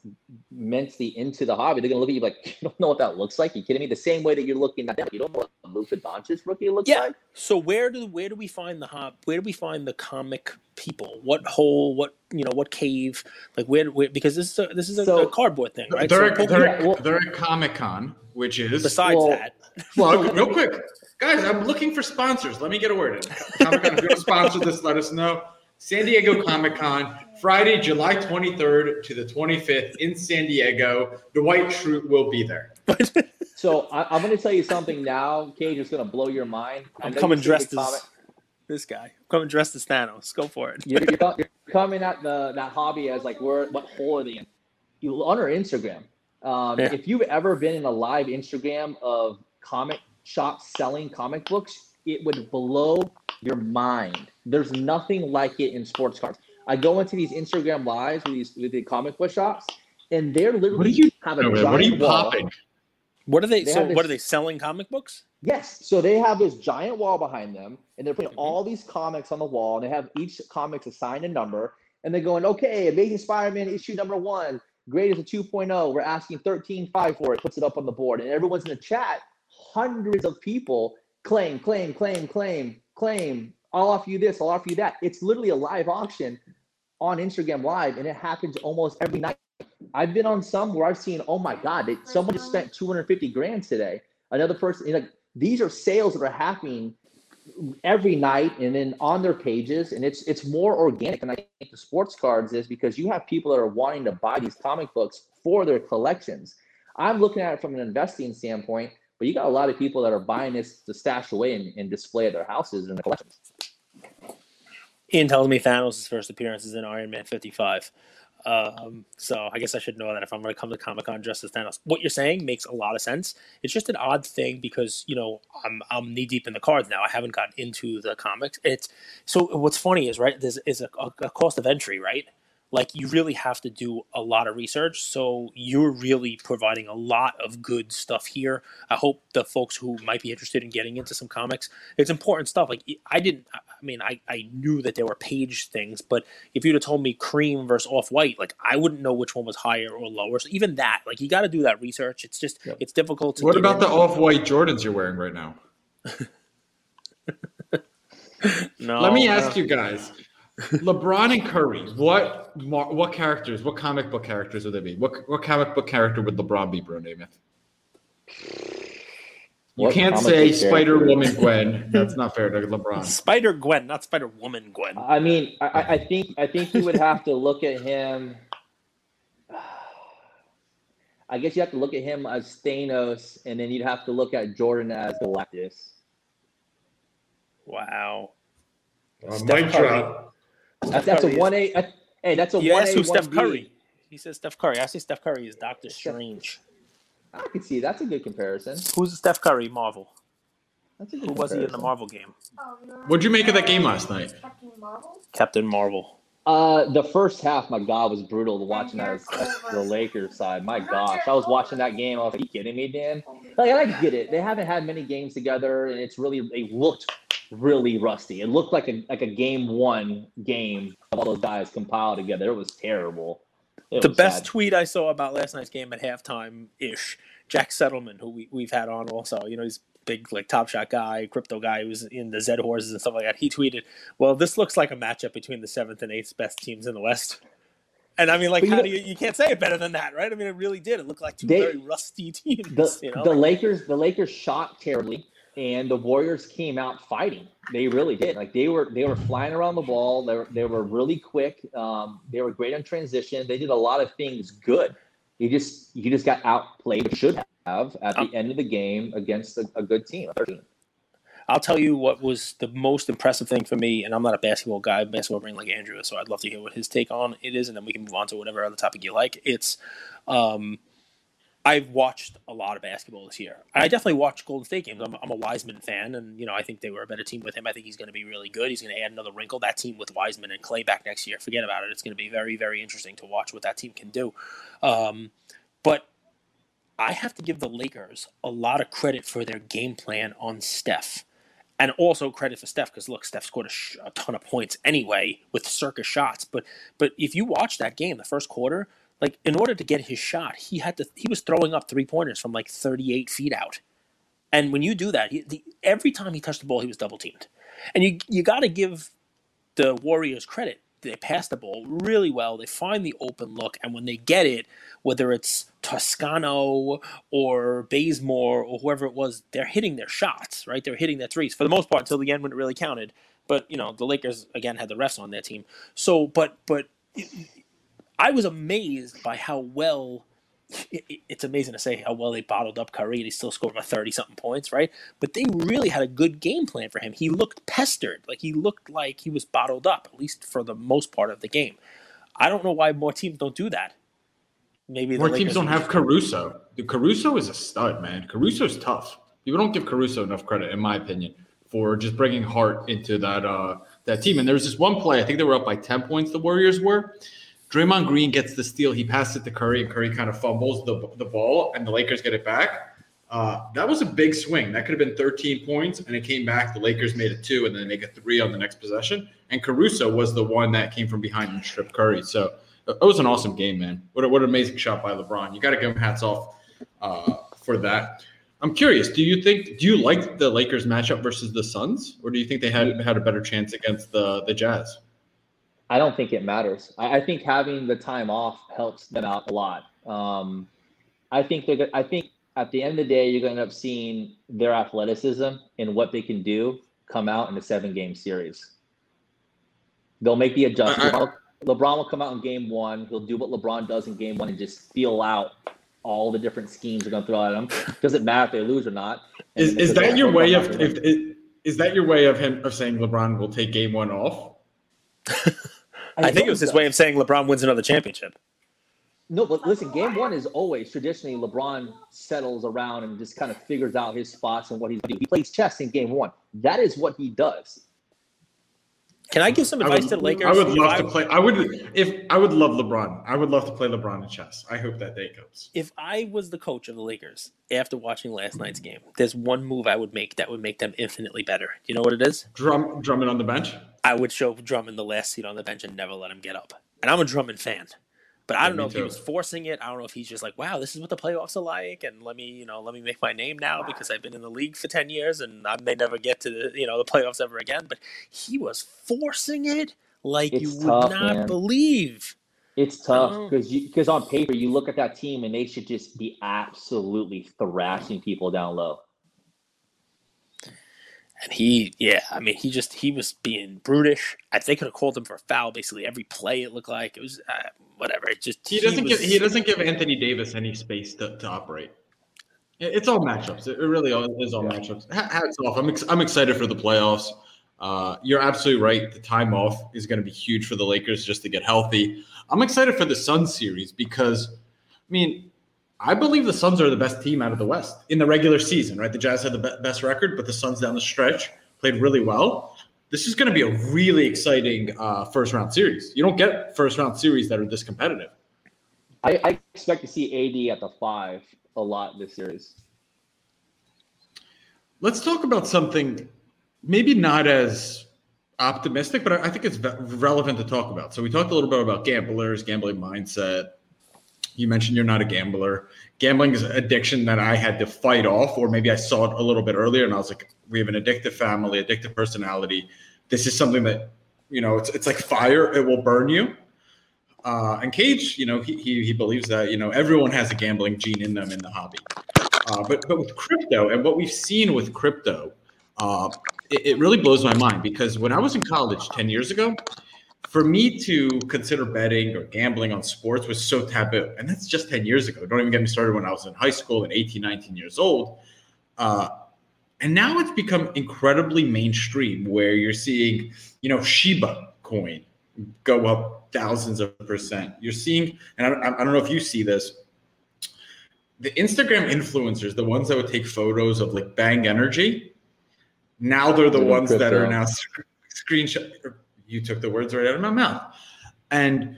immensely into the hobby, they're gonna look at you like, [laughs] you don't know what that looks like. you kidding me? The same way that you're looking at them, you don't know what a Luka Doncic rookie looks Yeah. like. So where do where do we find the hop? Where do we find the comic people? What hole? What you know? What cave? Like where? where because this is a, this is a, So- a cardboard thing, right? they're, so at, they're, Yeah, well- they're at Comic Con, which is besides well- that, [laughs] Well, real quick, guys, I'm looking for sponsors. Let me get a word in. Comic Con, if you want to sponsor this, let us know. San Diego Comic Con, Friday, July 23rd to the 25th in San Diego. Dwight Schrute will be there. [laughs] So I, I'm going to tell you something now, Cage. It's going to blow your mind. I I'm coming you see the dressed as comment- this guy. I'm coming dressed as Thanos. Go for it. You're, you're, [laughs] you're coming at the that hobby as like where what hole are they in? You on our Instagram. Um, Yeah. If you've ever been in a live Instagram of comic shops selling comic books, it would blow your mind. There's nothing like it in sports cards. I go into these Instagram lives with these with the comic book shops, and they're literally What are you have a doing? giant What are you wall. popping? What are they? They so this- what are they selling? Comic books? Yes. So they have this giant wall behind them, and they're putting Mhm. all these comics on the wall, and they have each comics assigned a number, and they're going, okay, Amazing Spider-Man issue number one, grade is a 2.0. We're asking 13.5 for it. Puts it up on the board, and everyone's in the chat. Hundreds of people claim, claim, claim, claim, claim. I'll offer you this. I'll offer you that. It's literally a live auction on Instagram Live, and it happens almost every night. I've been on some where I've seen, oh my God, they, someone just spent 250 grand today. Another person, like these are sales that are happening every night and then on their pages and it's it's more organic than i think the sports cards is because you have people that are wanting to buy these comic books for their collections i'm looking at it from an investing standpoint but you got a lot of people that are buying this to stash away and, and display at their houses and their collections Ian tells me Thanos' first appearance is in Iron Man 55. Um, so I guess I should know that if I'm going to come to Comic Con dressed as Thanos. What you're saying makes a lot of sense. It's just an odd thing because you know I'm I'm knee deep in the cards now. I haven't gotten into the comics. It's so what's funny is right. There's is a, a cost of entry, right? Like you really have to do a lot of research. So you're really providing a lot of good stuff here. I hope the folks who might be interested in getting into some comics, it's important stuff. Like I didn't. I mean, I, I knew that there were page things, but if you'd have told me cream versus off white, like I wouldn't know which one was higher or lower. So even that, like you got to do that research. It's just Yep. it's difficult to. What get about the off-white Jordans you're wearing right now? [laughs] [laughs] No, Let me uh, ask you guys. LeBron and Curry, what what characters, what comic book characters would they be? What what comic book character would LeBron be, Bro Namath? You What can't say Spider Woman Gwen. [laughs] That's not fair to LeBron. Spider Gwen, not Spider Woman Gwen. i mean I, I- I think i think you would have to look at him [sighs] i guess you have to look at him as thanos and then you'd have to look at jordan as galactus Wow. Uh, Steph mic Curry. Drop. That's, that's a one A. Hey, that's a You one asked A. who Steph Curry. He says Steph Curry. I say Steph Curry is Doctor Strange. I can see that's a good comparison. Who's Steph Curry? Marvel. That's a good Who was he in the. Marvel game? Oh, no. What'd you make of that game last night? Captain Marvel? Captain Marvel. Uh, the first half, my God, was brutal watching that as, as the Lakers side. My gosh, I was watching that game. I was like, "Are you kidding me, Dan?" Like, I get it. They haven't had many games together, and it's really they looked really rusty. It looked like a like a game one game of all those guys compiled together. It was terrible. It the was best sad. tweet I saw about last night's game at halftime ish. Jack Settleman, who we, we've had on also, you know, he's big like top shot guy, crypto guy who was in the Z horses and stuff like that. He tweeted, Well, this looks like a matchup between the seventh and eighth best teams in the West. And I mean, like, But you how know- do you, you can't say it better than that, right? I mean, it really did. It looked like two They- very rusty [laughs] teams. the, you know? the Lakers the Lakers shot terribly and the Warriors came out fighting. They really did. Like they were they were flying around the ball. They were, they were really quick. Um, they were great on transition. They did a lot of things good. You just you just got outplayed. or Should have at the end of the game against a, a good team. I'll tell you what was the most impressive thing for me, and I'm not a basketball guy, basketball brain like Andrew, so I'd love to hear what his take on it is, and then we can move on to whatever other topic you like. It's, um, I've watched a lot of basketball this year. I definitely watched Golden State games. I'm, I'm a Wiseman fan, and you know I think they were a better team with him. I think he's going to be really good. He's going to add another wrinkle. That team with Wiseman and Clay back next year, forget about it. It's going to be very, very interesting to watch what that team can do. Um, but I have to give the Lakers a lot of credit for their game plan on Steph and also credit for Steph because look, Steph scored a, sh- a ton of points anyway with circus shots. But but if you watch that game, the first quarter, like in order to get his shot, he had to he was throwing up three pointers from like thirty eight feet out. And when you do that, he, the, every time he touched the ball, he was double teamed. And you you got to give the Warriors credit. They pass the ball really well. They find the open look, and when they get it, whether it's Toscano or Bazemore or whoever it was, they're hitting their shots, right? They're hitting their threes for the most part until the end when it really counted. But you know, the Lakers again had the refs on their team. So, but but I was amazed by how well. it- it- It's amazing to say how well they bottled up Curry and he still scored about thirty something points, right? But they really had a good game plan for him. He looked pestered, like he looked like he was bottled up, at least for the most part of the game. I don't know why more teams don't do that. Maybe the More teams don't have Caruso. Dude, Caruso is a stud, man. Caruso's tough. People don't give Caruso enough credit, in my opinion, for just bringing heart into that uh, that team. And there was this one play. I think they were up by ten points. The Warriors were. Draymond Green gets the steal. He passes it to Curry, and Curry kind of fumbles the, the ball, and the Lakers get it back. Uh, that was a big swing. That could have been 13 points, and it came back. The Lakers made it two, and then they get three on the next possession. And Caruso was the one that came from behind and stripped Curry. So it was an awesome game, man. What, a, what an amazing shot by LeBron. You got to give him hats off uh, for that. I'm curious. Do you think? Do you like the Lakers matchup versus the Suns, or do you think they had had a better chance against the the Jazz? I don't think it matters. I, I think having the time off helps them out a lot. Um, I think they're. I think at the end of the day, you're going to end up seeing their athleticism and what they can do come out in a seven-game series. They'll make the adjustment. I- LeBron, LeBron will come out in game one. He'll do what LeBron does in game one and just feel out all the different schemes they're going to throw at him. Doesn't matter if they lose or not. And Is, is that your way of gonna if, is, is that your way of him of saying LeBron will take game one off? [laughs] I think it was his way of saying LeBron wins another championship. No, but listen, game one is always traditionally LeBron settles around and just kind of figures out his spots and what he's doing. He plays chess in game one. That is what he does. Can I give some advice would, to the Lakers? I would love I- to play. I would if I would love LeBron. I would love to play LeBron in chess. I hope that day comes. if I was the coach of the Lakers after watching last night's game, there's one move I would make that would make them infinitely better. Do you know what it is? Drum Drummond on the bench. I would show Drummond the last seat on the bench and never let him get up. And I'm a Drummond fan. But I don't know if he was forcing it. I don't know if he's just like, wow, this is what the playoffs are like, and let me, you know, let me make my name now because I've been in the league for ten years and I may never get to the, you know, the playoffs ever again. But he was forcing it like you would tough, not man. believe. It's tough because because on paper you look at that team and they should just be absolutely thrashing people down low. And he, yeah, I mean, he just he was being brutish. I they could have called him for a foul basically every play. It looked like it was uh, whatever. It just He doesn't was, give he doesn't give Anthony Davis any space to, to operate. It's all matchups. It really is all Yeah. matchups. Hats off. I'm ex- I'm excited for the playoffs. Uh, you're absolutely right. The time off is going to be huge for the Lakers just to get healthy. I'm excited for the Sun series because, I mean, I believe the Suns are the best team out of the West in the regular season. Right, the Jazz had the be- best record, but the Suns down the stretch played really well. This is going to be a really exciting uh, first round series. You don't get first round series that are this competitive. I, I expect to see AD at the five a lot this series. Let's talk about something maybe not as optimistic, but I think it's relevant to talk about. So we talked a little bit about gamblers, gambling mindset. You mentioned you're not a gambler. Gambling is an addiction that I had to fight off, or maybe I saw it a little bit earlier, and I was like, we have an addictive family, addictive personality. This is something that, you know, it's it's like fire; it will burn you. Uh, and Cage, you know, he, he he believes that you know everyone has a gambling gene in them in the hobby. Uh, but but with crypto and what we've seen with crypto, uh, it, it really blows my mind because when I was in college ten years ago, for me to consider betting or gambling on sports was so taboo, and that's just ten years ago. Don't even get me started when I was in high school and 18, 19 years old. Uh, and now it's become incredibly mainstream where you're seeing, you know, Shiba coin go up thousands of percent. You're seeing, and I don't, I don't know if you see this, the Instagram influencers, the ones that would take photos of like Bang Energy, now they're the ones that are now sc- screenshot. You took the words right out of my mouth. And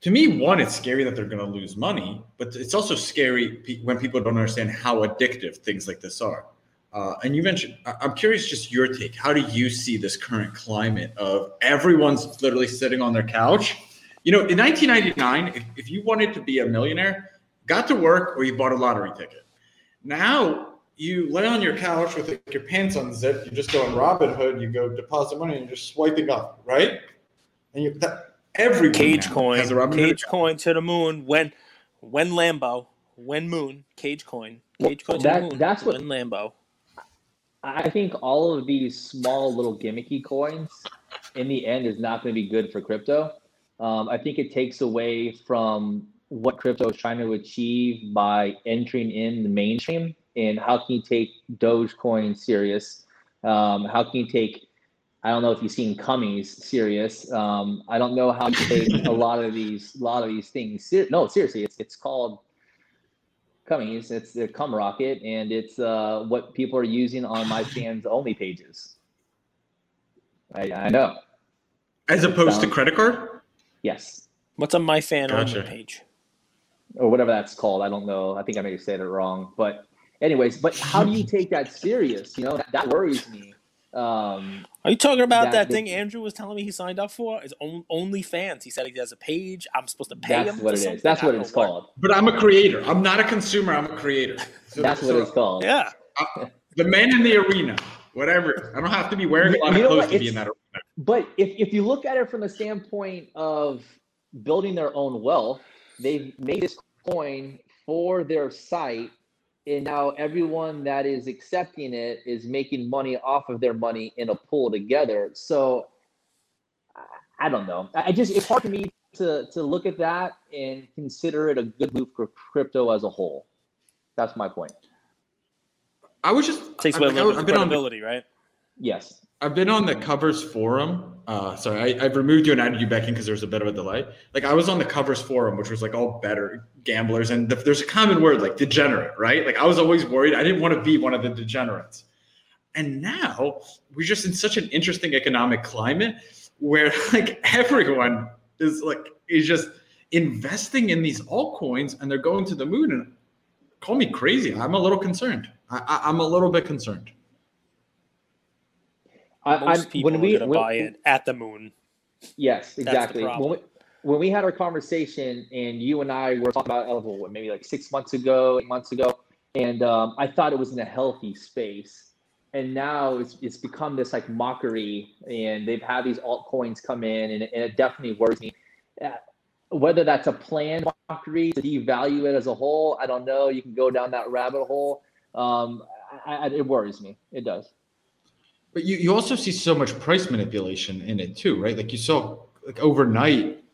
to me, one, it's scary that they're going to lose money, but it's also scary when people don't understand how addictive things like this are. Uh, and you mentioned, I'm curious, just your take. How do you see this current climate of everyone's literally sitting on their couch? You know, in 1999, if, if you wanted to be a millionaire, got to work or you bought a lottery ticket. Now you lay on your couch with like, your pants unzipped. You just go on Robinhood. You go deposit money and you're just swiping up, right? And you that everyone Cage coin, has a Robinhood cage account. coin to the moon. When, when Lambo, when Moon, cage coin, cage coin to That- the moon. that's what- when Lambo. I think all of these small little gimmicky coins in the end is not going to be good for crypto. Um, I think it takes away from what crypto is trying to achieve by entering in the mainstream. And how can you take Dogecoin serious? Um, how can you take I don't know if you've seen Cummies serious. Um, I don't know how to take a lot of these, a lot of these things. Ser- no, seriously, it's it's called Cummies. It's the Cum Rocket, and it's uh, what people are using on my fans only pages. I, I know. As opposed to credit card? Yes, What's on my fan Gotcha. only page? or whatever that's called. I don't know. I think I may have said it wrong, but anyways, but how do you [laughs] take that serious? You know, that, that worries me. Um, Are you talking about That- that, thing Andrew was telling me he signed up for? It's on, only fans. He said he has a page. I'm supposed to pay that's him. what for it something? is. That's I what it's know called. But I'm a creator. I'm not a consumer. I'm a creator. [laughs] So, That's what so it's called. Yeah. the man in the arena, whatever. I don't have to be wearing a lot You of clothes to be in that arena. But if, if you look at it from the standpoint of building their own wealth, they've made this coin for their site, and now everyone that is accepting it is making money off of their money in a pool together. So I- I don't know. I I just it's hard for me to to look at that and consider it a good move for crypto as a whole. That's my point. I was just Takes I- away a little I- bit of been on right? Yes. I've been on the covers forum. Uh, sorry, I, I've removed you and added you back in because there was a bit of a delay. Like I was on the covers forum, which was like all better gamblers, and the, there's a common word like degenerate, right? Like I was always worried. I didn't want to be one of the degenerates. And now we're just in such an interesting economic climate where [laughs] like everyone is like is just investing in these altcoins and they're going to the moon. And call me crazy. I'm a little concerned. I, I, I'm a little bit concerned. I, Most I'm, people when we are going to buy it at the moon. Yes, exactly. When we, when we had our conversation and you and I were talking about what, maybe like six months ago, eight months ago, and um, I thought it was in a healthy space. And now it's, it's become this like mockery, and they've had these altcoins come in, and it, and it definitely worries me. Uh, whether that's a planned mockery to devalue it as a whole, I don't know. You can go down that rabbit hole. Um, I, I, it worries me. It does. But you, you also see so much price manipulation in it too, right? Like you saw like overnight,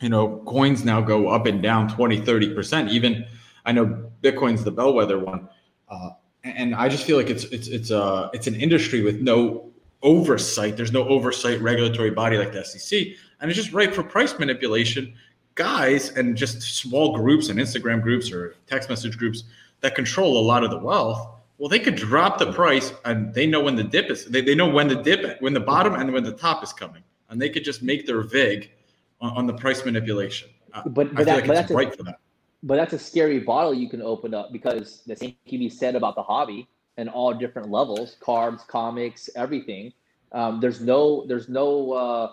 you know, coins now go up and down 20, 30%. Even I know Bitcoin's the bellwether one. Uh, and I just feel like it's it's it's uh it's an industry with no oversight. There's no oversight regulatory body like the SEC. And it's just ripe for price manipulation. Guys and just small groups and Instagram groups or text message groups that control a lot of the wealth well, they could drop the price and they know when the dip is, they, they know when the dip, when the bottom and when the top is coming. And they could just make their VIG on, on the price manipulation. Uh, But, but, that, like but that's a, right for that. but that's a scary bottle you can open up because the same can be said about the hobby and all different levels cards comics everything um, there's no there's no uh,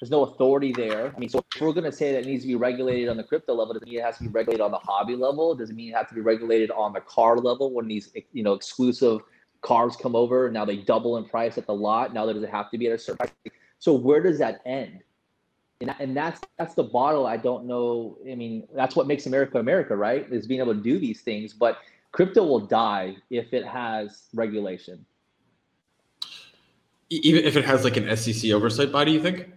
there's no authority there. I mean so if we're going to say that it needs to be regulated on the crypto level does it mean it has to be regulated on the hobby level? Does it mean it has to be regulated on the car level when these you know exclusive cars come over and now they double in price at the lot? Now does it have to be at a certain price? So where does that end? And, and that's that's the bottle i don't know. I mean that's what makes america america right? Is being able to do these things but crypto will die if it has regulation. Even if it has like an SEC oversight body, you think?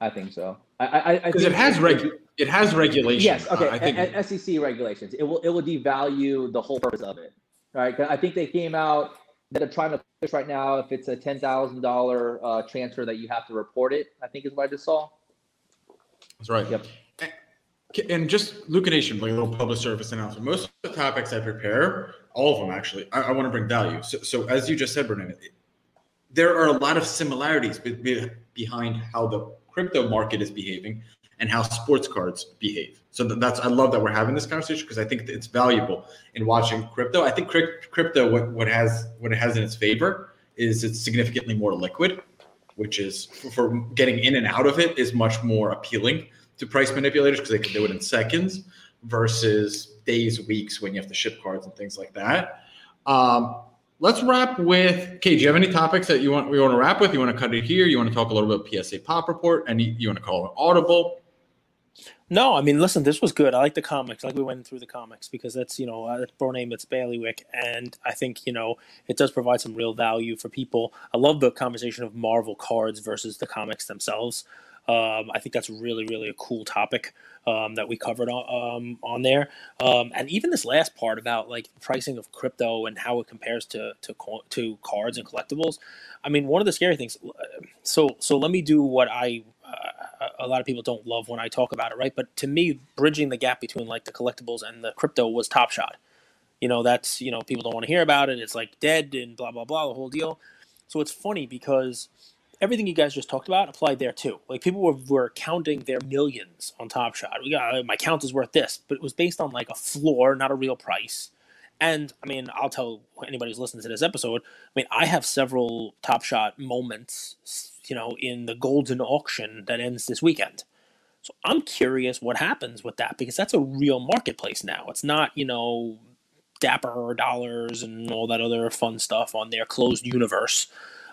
I think so i i, I Because it has reg, it has regulation. yes okay Uh, I think. and, sec regulations it will it will devalue the whole purpose of it Right. i think they came out that are trying to push right now if it's a $10000 uh, transfer that you have to report it i think is what i just saw That's right. Yep. And- And just Luca Nation, like a little public service announcement. Most of the topics I prepare, all of them actually, I, I want to bring value. So, so as you just said, Brennan, there are a lot of similarities be, be- behind how the crypto market is behaving and how sports cards behave. So that's I love that we're having this conversation because I think it's valuable in watching crypto. I think crypto what what has what it has in its favor is it's significantly more liquid, which is for, getting in and out of it is much more appealing to price manipulators because they can do it in seconds versus days, weeks when you have to ship cards and things like that. Um, let's wrap with. Okay, do you have any topics that you want we want to wrap with? You want to cut it here? You want to talk a little bit about PSA Pop Report? And you, want to call it Audible? No, I mean, listen, this was good. I like the comics. Like we went through the comics because that's you know, it's bro name it's Bailiwick, and I think you know it does provide some real value for people. I love the conversation of Marvel cards versus the comics themselves. Um, I think that's really, really a cool topic um, that we covered on, um, on there. Um, and even this last part about like pricing of crypto and how it compares to to to cards and collectibles. I mean, one of the scary things. So so let me do what I uh, a lot of people don't love when I talk about it, right? But to me, bridging the gap between like the collectibles and the crypto was Top Shot. You know, that's you know people don't want to hear about it. It's like dead and blah blah blah the whole deal. So it's funny because everything you guys just talked about applied there too. Like people were, were counting their millions on Top Shot. We got my count is worth this, but it was based on like a floor, not a real price. And I mean, I'll tell anybody who's listening to this episode. I mean, I have several Top Shot moments, you know, in the golden auction that ends this weekend. So I'm curious what happens with that because that's a real marketplace now. It's not, you know, Dapper dollars and all that other fun stuff on their closed universe.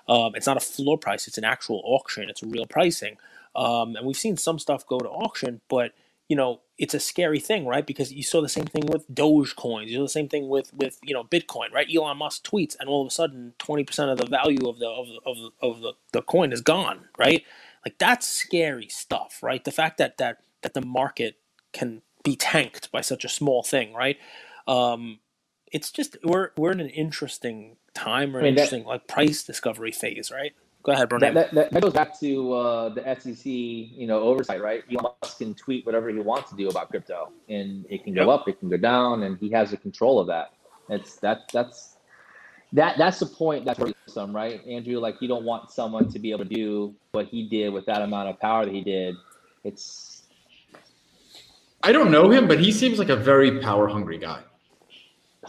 Um, it's not a floor price; it's an actual auction. It's a real pricing, um, and we've seen some stuff go to auction, but you know it's a scary thing, right? Because you saw the same thing with Dogecoin. You saw the same thing with with you know Bitcoin, right? Elon Musk tweets, and all of a sudden, twenty percent of the value of the of the, of the, of the, the coin is gone, right? Like that's scary stuff, right? The fact that that that the market can be tanked by such a small thing, right? Um, it's just we're we're in an interesting time or I mean, interesting that, like price discovery phase, right? Go ahead, That, that, that, goes back to uh, the SEC, you know, oversight, right? Elon Musk can tweet whatever he wants to do about crypto, and it can go up, it can go down, and he has the control of that. It's that that's that that's the point that's worrisome, right, Andrew? Like you don't want someone to be able to do what he did with that amount of power that he did. It's I don't know him, but he seems like a very power hungry guy.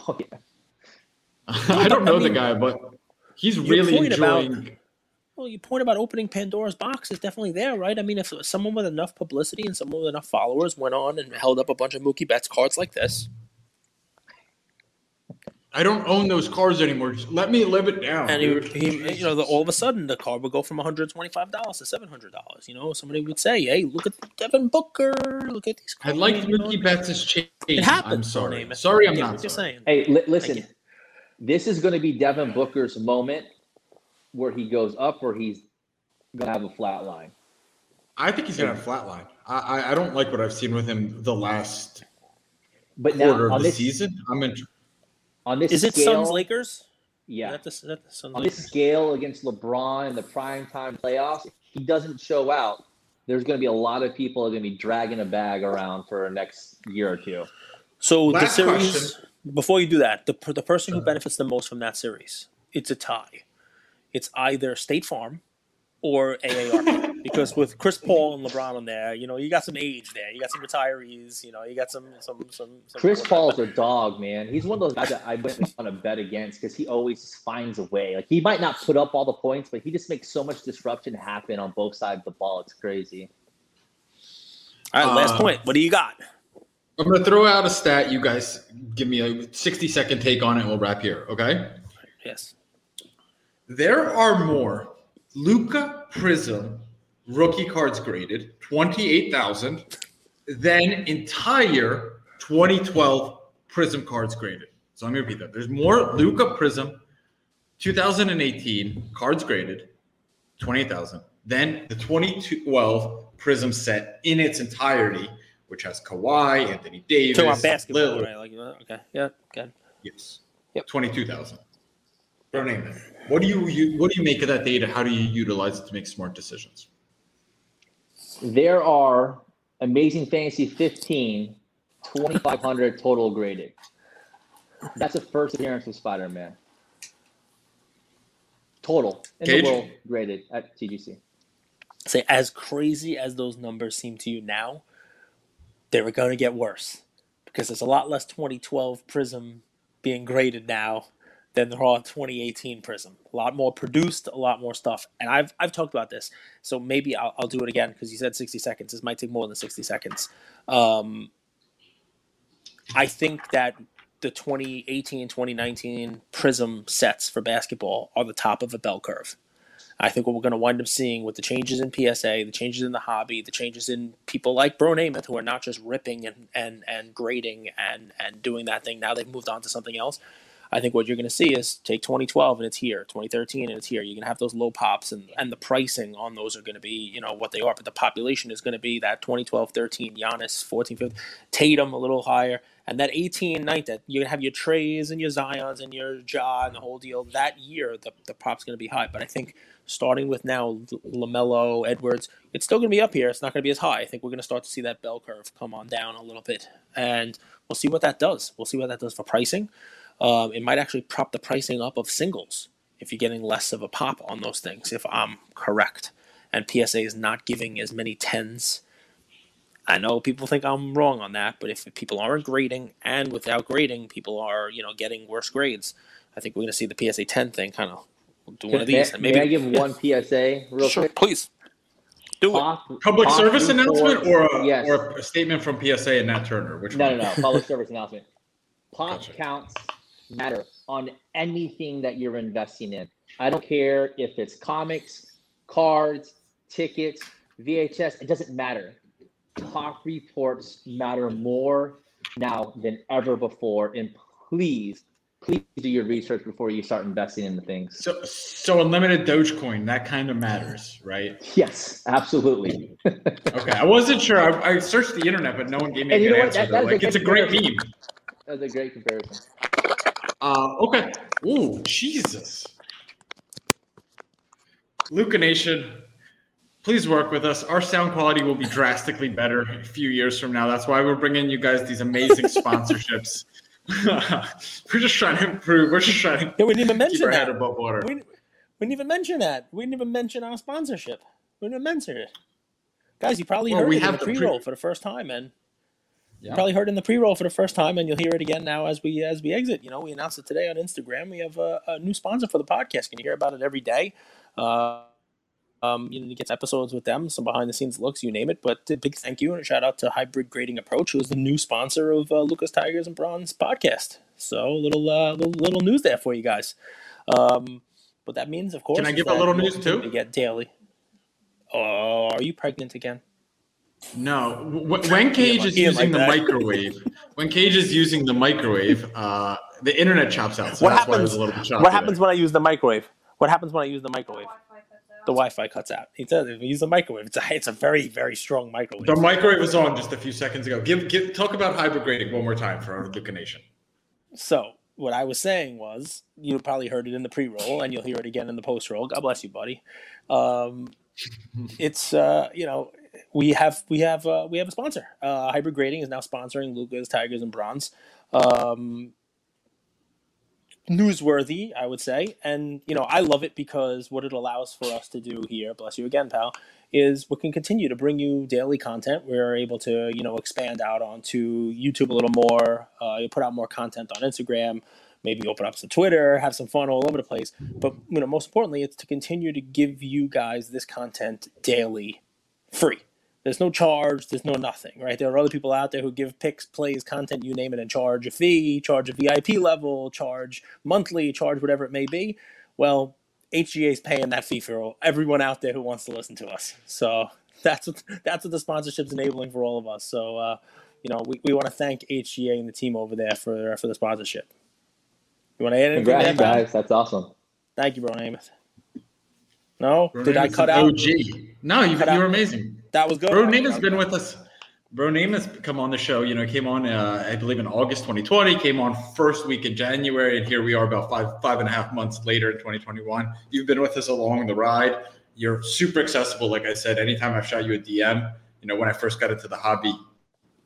Oh yeah. [laughs] I don't know I mean, the guy, but he's really enjoying. About, well, your point about opening Pandora's box is definitely there, right? I mean, if someone with enough publicity and someone with enough followers went on and held up a bunch of Mookie Betts cards like this. I don't own those cards anymore. Just let me live it down. And he, he you know, the, all of a sudden the card would go from one hundred twenty-five dollars to seven hundred dollars. You know, somebody would say, "Hey, look at Devin Booker. Look at these." Cards. I like Mookie Betts' change. It happens. I'm sorry. Sorry, I'm not. Just saying. Hey, li- listen this is going to be Devin Booker's moment where he goes up or he's going to have a flat line. I think he's going to have a flat line. I, I don't like what I've seen with him the last but quarter now, of the this, season. I'm in. On this is it scale, Suns Lakers? Yeah. That the, that the on this scale against LeBron in the prime time playoffs, he doesn't show out. There's going to be a lot of people are going to be dragging a bag around for the next year or two. So Last the series. Question before you do that, the the person who benefits the most from that series, it's a tie. It's either State Farm or AARP [laughs] because with Chris Paul and LeBron on there, you know, you got some age there. You got some retirees. You know, you got some some some. some Chris Paul's a dog, man. He's one of those guys that I wouldn't want to bet against because he always finds a way. Like he might not put up all the points, but he just makes so much disruption happen on both sides of the ball. It's crazy. All right, last uh, point. What do you got? I'm going to throw out a stat. You guys give me a 60 second take on it. We'll wrap here. Okay. Yes. There are more Luka Prizm rookie cards graded, 28,000, than entire 2012 Prizm cards graded. So I'm going to repeat that. There's more Luka Prizm 2018 cards graded, 28,000, than the 2012 Prizm set in its entirety which has Kawhi, Anthony Davis, Talking about basketball, right? Like, uh, okay, yeah, good. Yes. Yep. Twenty-two thousand. Bro, name it. What do you, you what do you make of that data? How do you utilize it to make smart decisions? There are Amazing Fantasy 15, 2,500 total graded. That's the first appearance of Spider Man. Total in Cage? the world graded at CGC. Say, as crazy as those numbers seem to you now, they were going to get worse because there's a lot less 2012 Prizm being graded now than the raw 2018 Prizm. A lot more produced, a lot more stuff. And I've I've talked about this, so maybe I'll, I'll do it again because you said 60 seconds. This might take more than 60 seconds. Um, I think that the 2018 2019 Prizm sets for basketball are the top of a bell curve. I think what we're going to wind up seeing with the changes in PSA, the changes in the hobby, the changes in people like Bro Namath who are not just ripping and, and, and grading and, and doing that thing. Now they've moved on to something else. I think what you're going to see is take 2012 and it's here, 2013 and it's here. You're going to have those low pops, and and the pricing on those are going to be you know what they are, but the population is going to be that 2012, 13, Giannis, 14, 15, Tatum a little higher, and that 18, 19, that you're going to have your Traes and your Zions and your Ja and the whole deal. That year, the the pop's going to be high, but I think starting with now Lamelo, Edwards, it's still going to be up here. It's not going to be as high. I think we're going to start to see that bell curve come on down a little bit, and we'll see what that does. We'll see what that does for pricing. Um, it might actually prop the pricing up of singles if you're getting less of a pop on those things, if I'm correct. And PSA is not giving as many tens. I know people think I'm wrong on that, but if people aren't grading and without grading, people are you know getting worse grades. I think we're going to see the PSA 10 thing kind of do one of May- these. and maybe may I give one PSA real sure, quick? please do it. Public pop service announcement or a, yes. or a statement from PSA and Nat Turner? Which No, one? no, no. Public service announcement. [laughs] Pop Gotcha. counts matter on anything that you're investing in. I don't care if it's comics, cards, tickets, VHS. It doesn't matter. Pop reports matter more now than ever before. And please, please do your research before you start investing in the things. So, so unlimited Dogecoin, that kind of matters, right? Yes, absolutely. [laughs] Okay, I wasn't sure. I, I searched the internet, but no one gave me a And you good know what? answer. That- that is a like, it's a great meme. That's a great comparison. Uh, okay. Ooh, Jesus. Luka Nation, please work with us. Our sound quality will be drastically better a few years from now. That's why we're bringing you guys these amazing [laughs] sponsorships. We're just trying to improve. We're just trying to Yeah, we didn't even keep mention our head that. above water. We, we didn't even mention that. We didn't even mention our sponsorship. We didn't mention it. Guys, you probably Well, heard we it in have the the pre- pre-roll for the first time, and you probably heard it in the pre-roll for the first time, and you'll hear it again now as we as we exit. You know, we announced it today on Instagram. We have a, a new sponsor for the podcast. Can you hear about it every day? Uh, um, you know, you get episodes with them, some behind the scenes looks, you name it. But a big thank you and a shout out to Hybrid Grading Approach, who is the new sponsor of uh, Lucas Tigers and Bronze podcast. So a little, uh, little little news there for you guys. Um, what that means, of course, Can I give a little news, too? To get daily. Oh, are you pregnant again? No, when Cage is like using the microwave, when Cage is using the microwave, uh, the internet chops out. So What that's why happens- a little bit. What happens when I use the microwave? What happens when I use the microwave? Wi-Fi cuts out. The Wi-Fi cuts out. He you use the microwave, it's a it's a very very strong microwave. The microwave was on just a few seconds ago. Give, give talk about hybrid one more time for our Luka Nation. So what I was saying was, you probably heard it in the pre-roll, and you'll hear it again in the post-roll. God bless you, buddy. Um, [laughs] it's uh, you know we have we have uh, we have a sponsor. Uh, Hybrid Grading is now sponsoring Lucas Tigers and Bronze. Um, newsworthy, I would say, and you know I love it because what it allows for us to do here, bless you again, pal, is we can continue to bring you daily content. We're able to you know expand out onto YouTube a little more. Uh, you put out more content on Instagram. Maybe open up some Twitter, have some fun all over the place. But you know, most importantly, it's to continue to give you guys this content daily, free. There's no charge. There's no nothing, right? There are other people out there who give picks, plays, content, you name it, and charge a fee, charge a VIP level, charge monthly, charge whatever it may be. Well, HGA is paying that fee for everyone out there who wants to listen to us. So [laughs] that's what that's what the sponsorship's enabling for all of us. So uh, you know, we, we want to thank HGA and the team over there for for the sponsorship. You want to add anything Congrats, there, guys. That's awesome. Thank you, bro, Namath. No, Bro did I cut out? OG. No, you, you were amazing. That was good. Bro Namath's been with us. Bro Namath's come on the show. You know, came on, uh, I believe, in August 2020. Came on first week in January, and here we are about five five and a half months later in 2021. You've been with us along the ride. You're super accessible. Like I said, anytime I've shot you a DM, you know, when I first got into the hobby,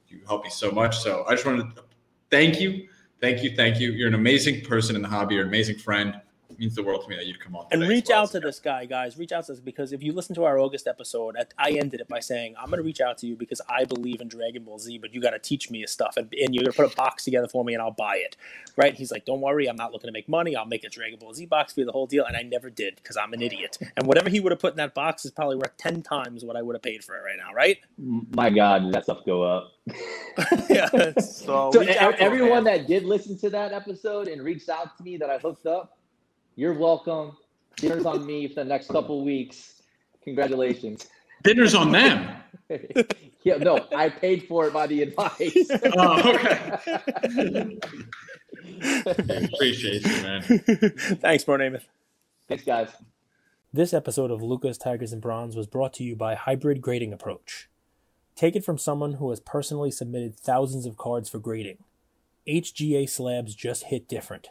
you helped me so much. So I just wanted to thank you, thank you, thank you. You're an amazing person in the hobby. You're an amazing friend. It means the world to me that you'd come on. And reach well. out to this guy, guys. Reach out to us because if you listen to our August episode, I- I ended it by saying, I'm going to reach out to you because I believe in Dragon Ball Z, but you got to teach me his stuff. And, and you're going to put a box together for me and I'll buy it. Right? He's like, Don't worry. I'm not looking to make money. I'll make a Dragon Ball Z box for you, the whole deal. And I never did because I'm an idiot. And whatever he would have put in that box is probably worth 10 times what I would have paid for it right now. Right? My God, did that stuff go up. [laughs] [laughs] yeah. So, So reach out to him, everyone that did listen to that episode and reached out to me that I hooked up, you're welcome. Dinner's on me for the next couple weeks. Congratulations. Dinner's on them. [laughs] yeah, no, I paid for it by the advice. [laughs] Oh, okay. Appreciate you, man. Thanks, bro, Namath. Thanks, guys. This episode of Lucas Tigers and Bronze was brought to you by Hybrid Grading Approach. Take it from someone who has personally submitted thousands of cards for grading. HGA slabs just hit different.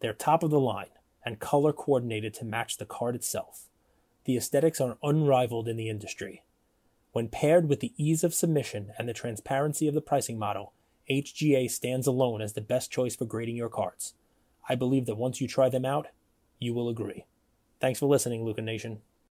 They're top of the line and color coordinated to match the card itself. The aesthetics are unrivaled in the industry. When paired with the ease of submission and the transparency of the pricing model, HGA stands alone as the best choice for grading your cards. I believe that once you try them out, you will agree. Thanks for listening, Luka Nation.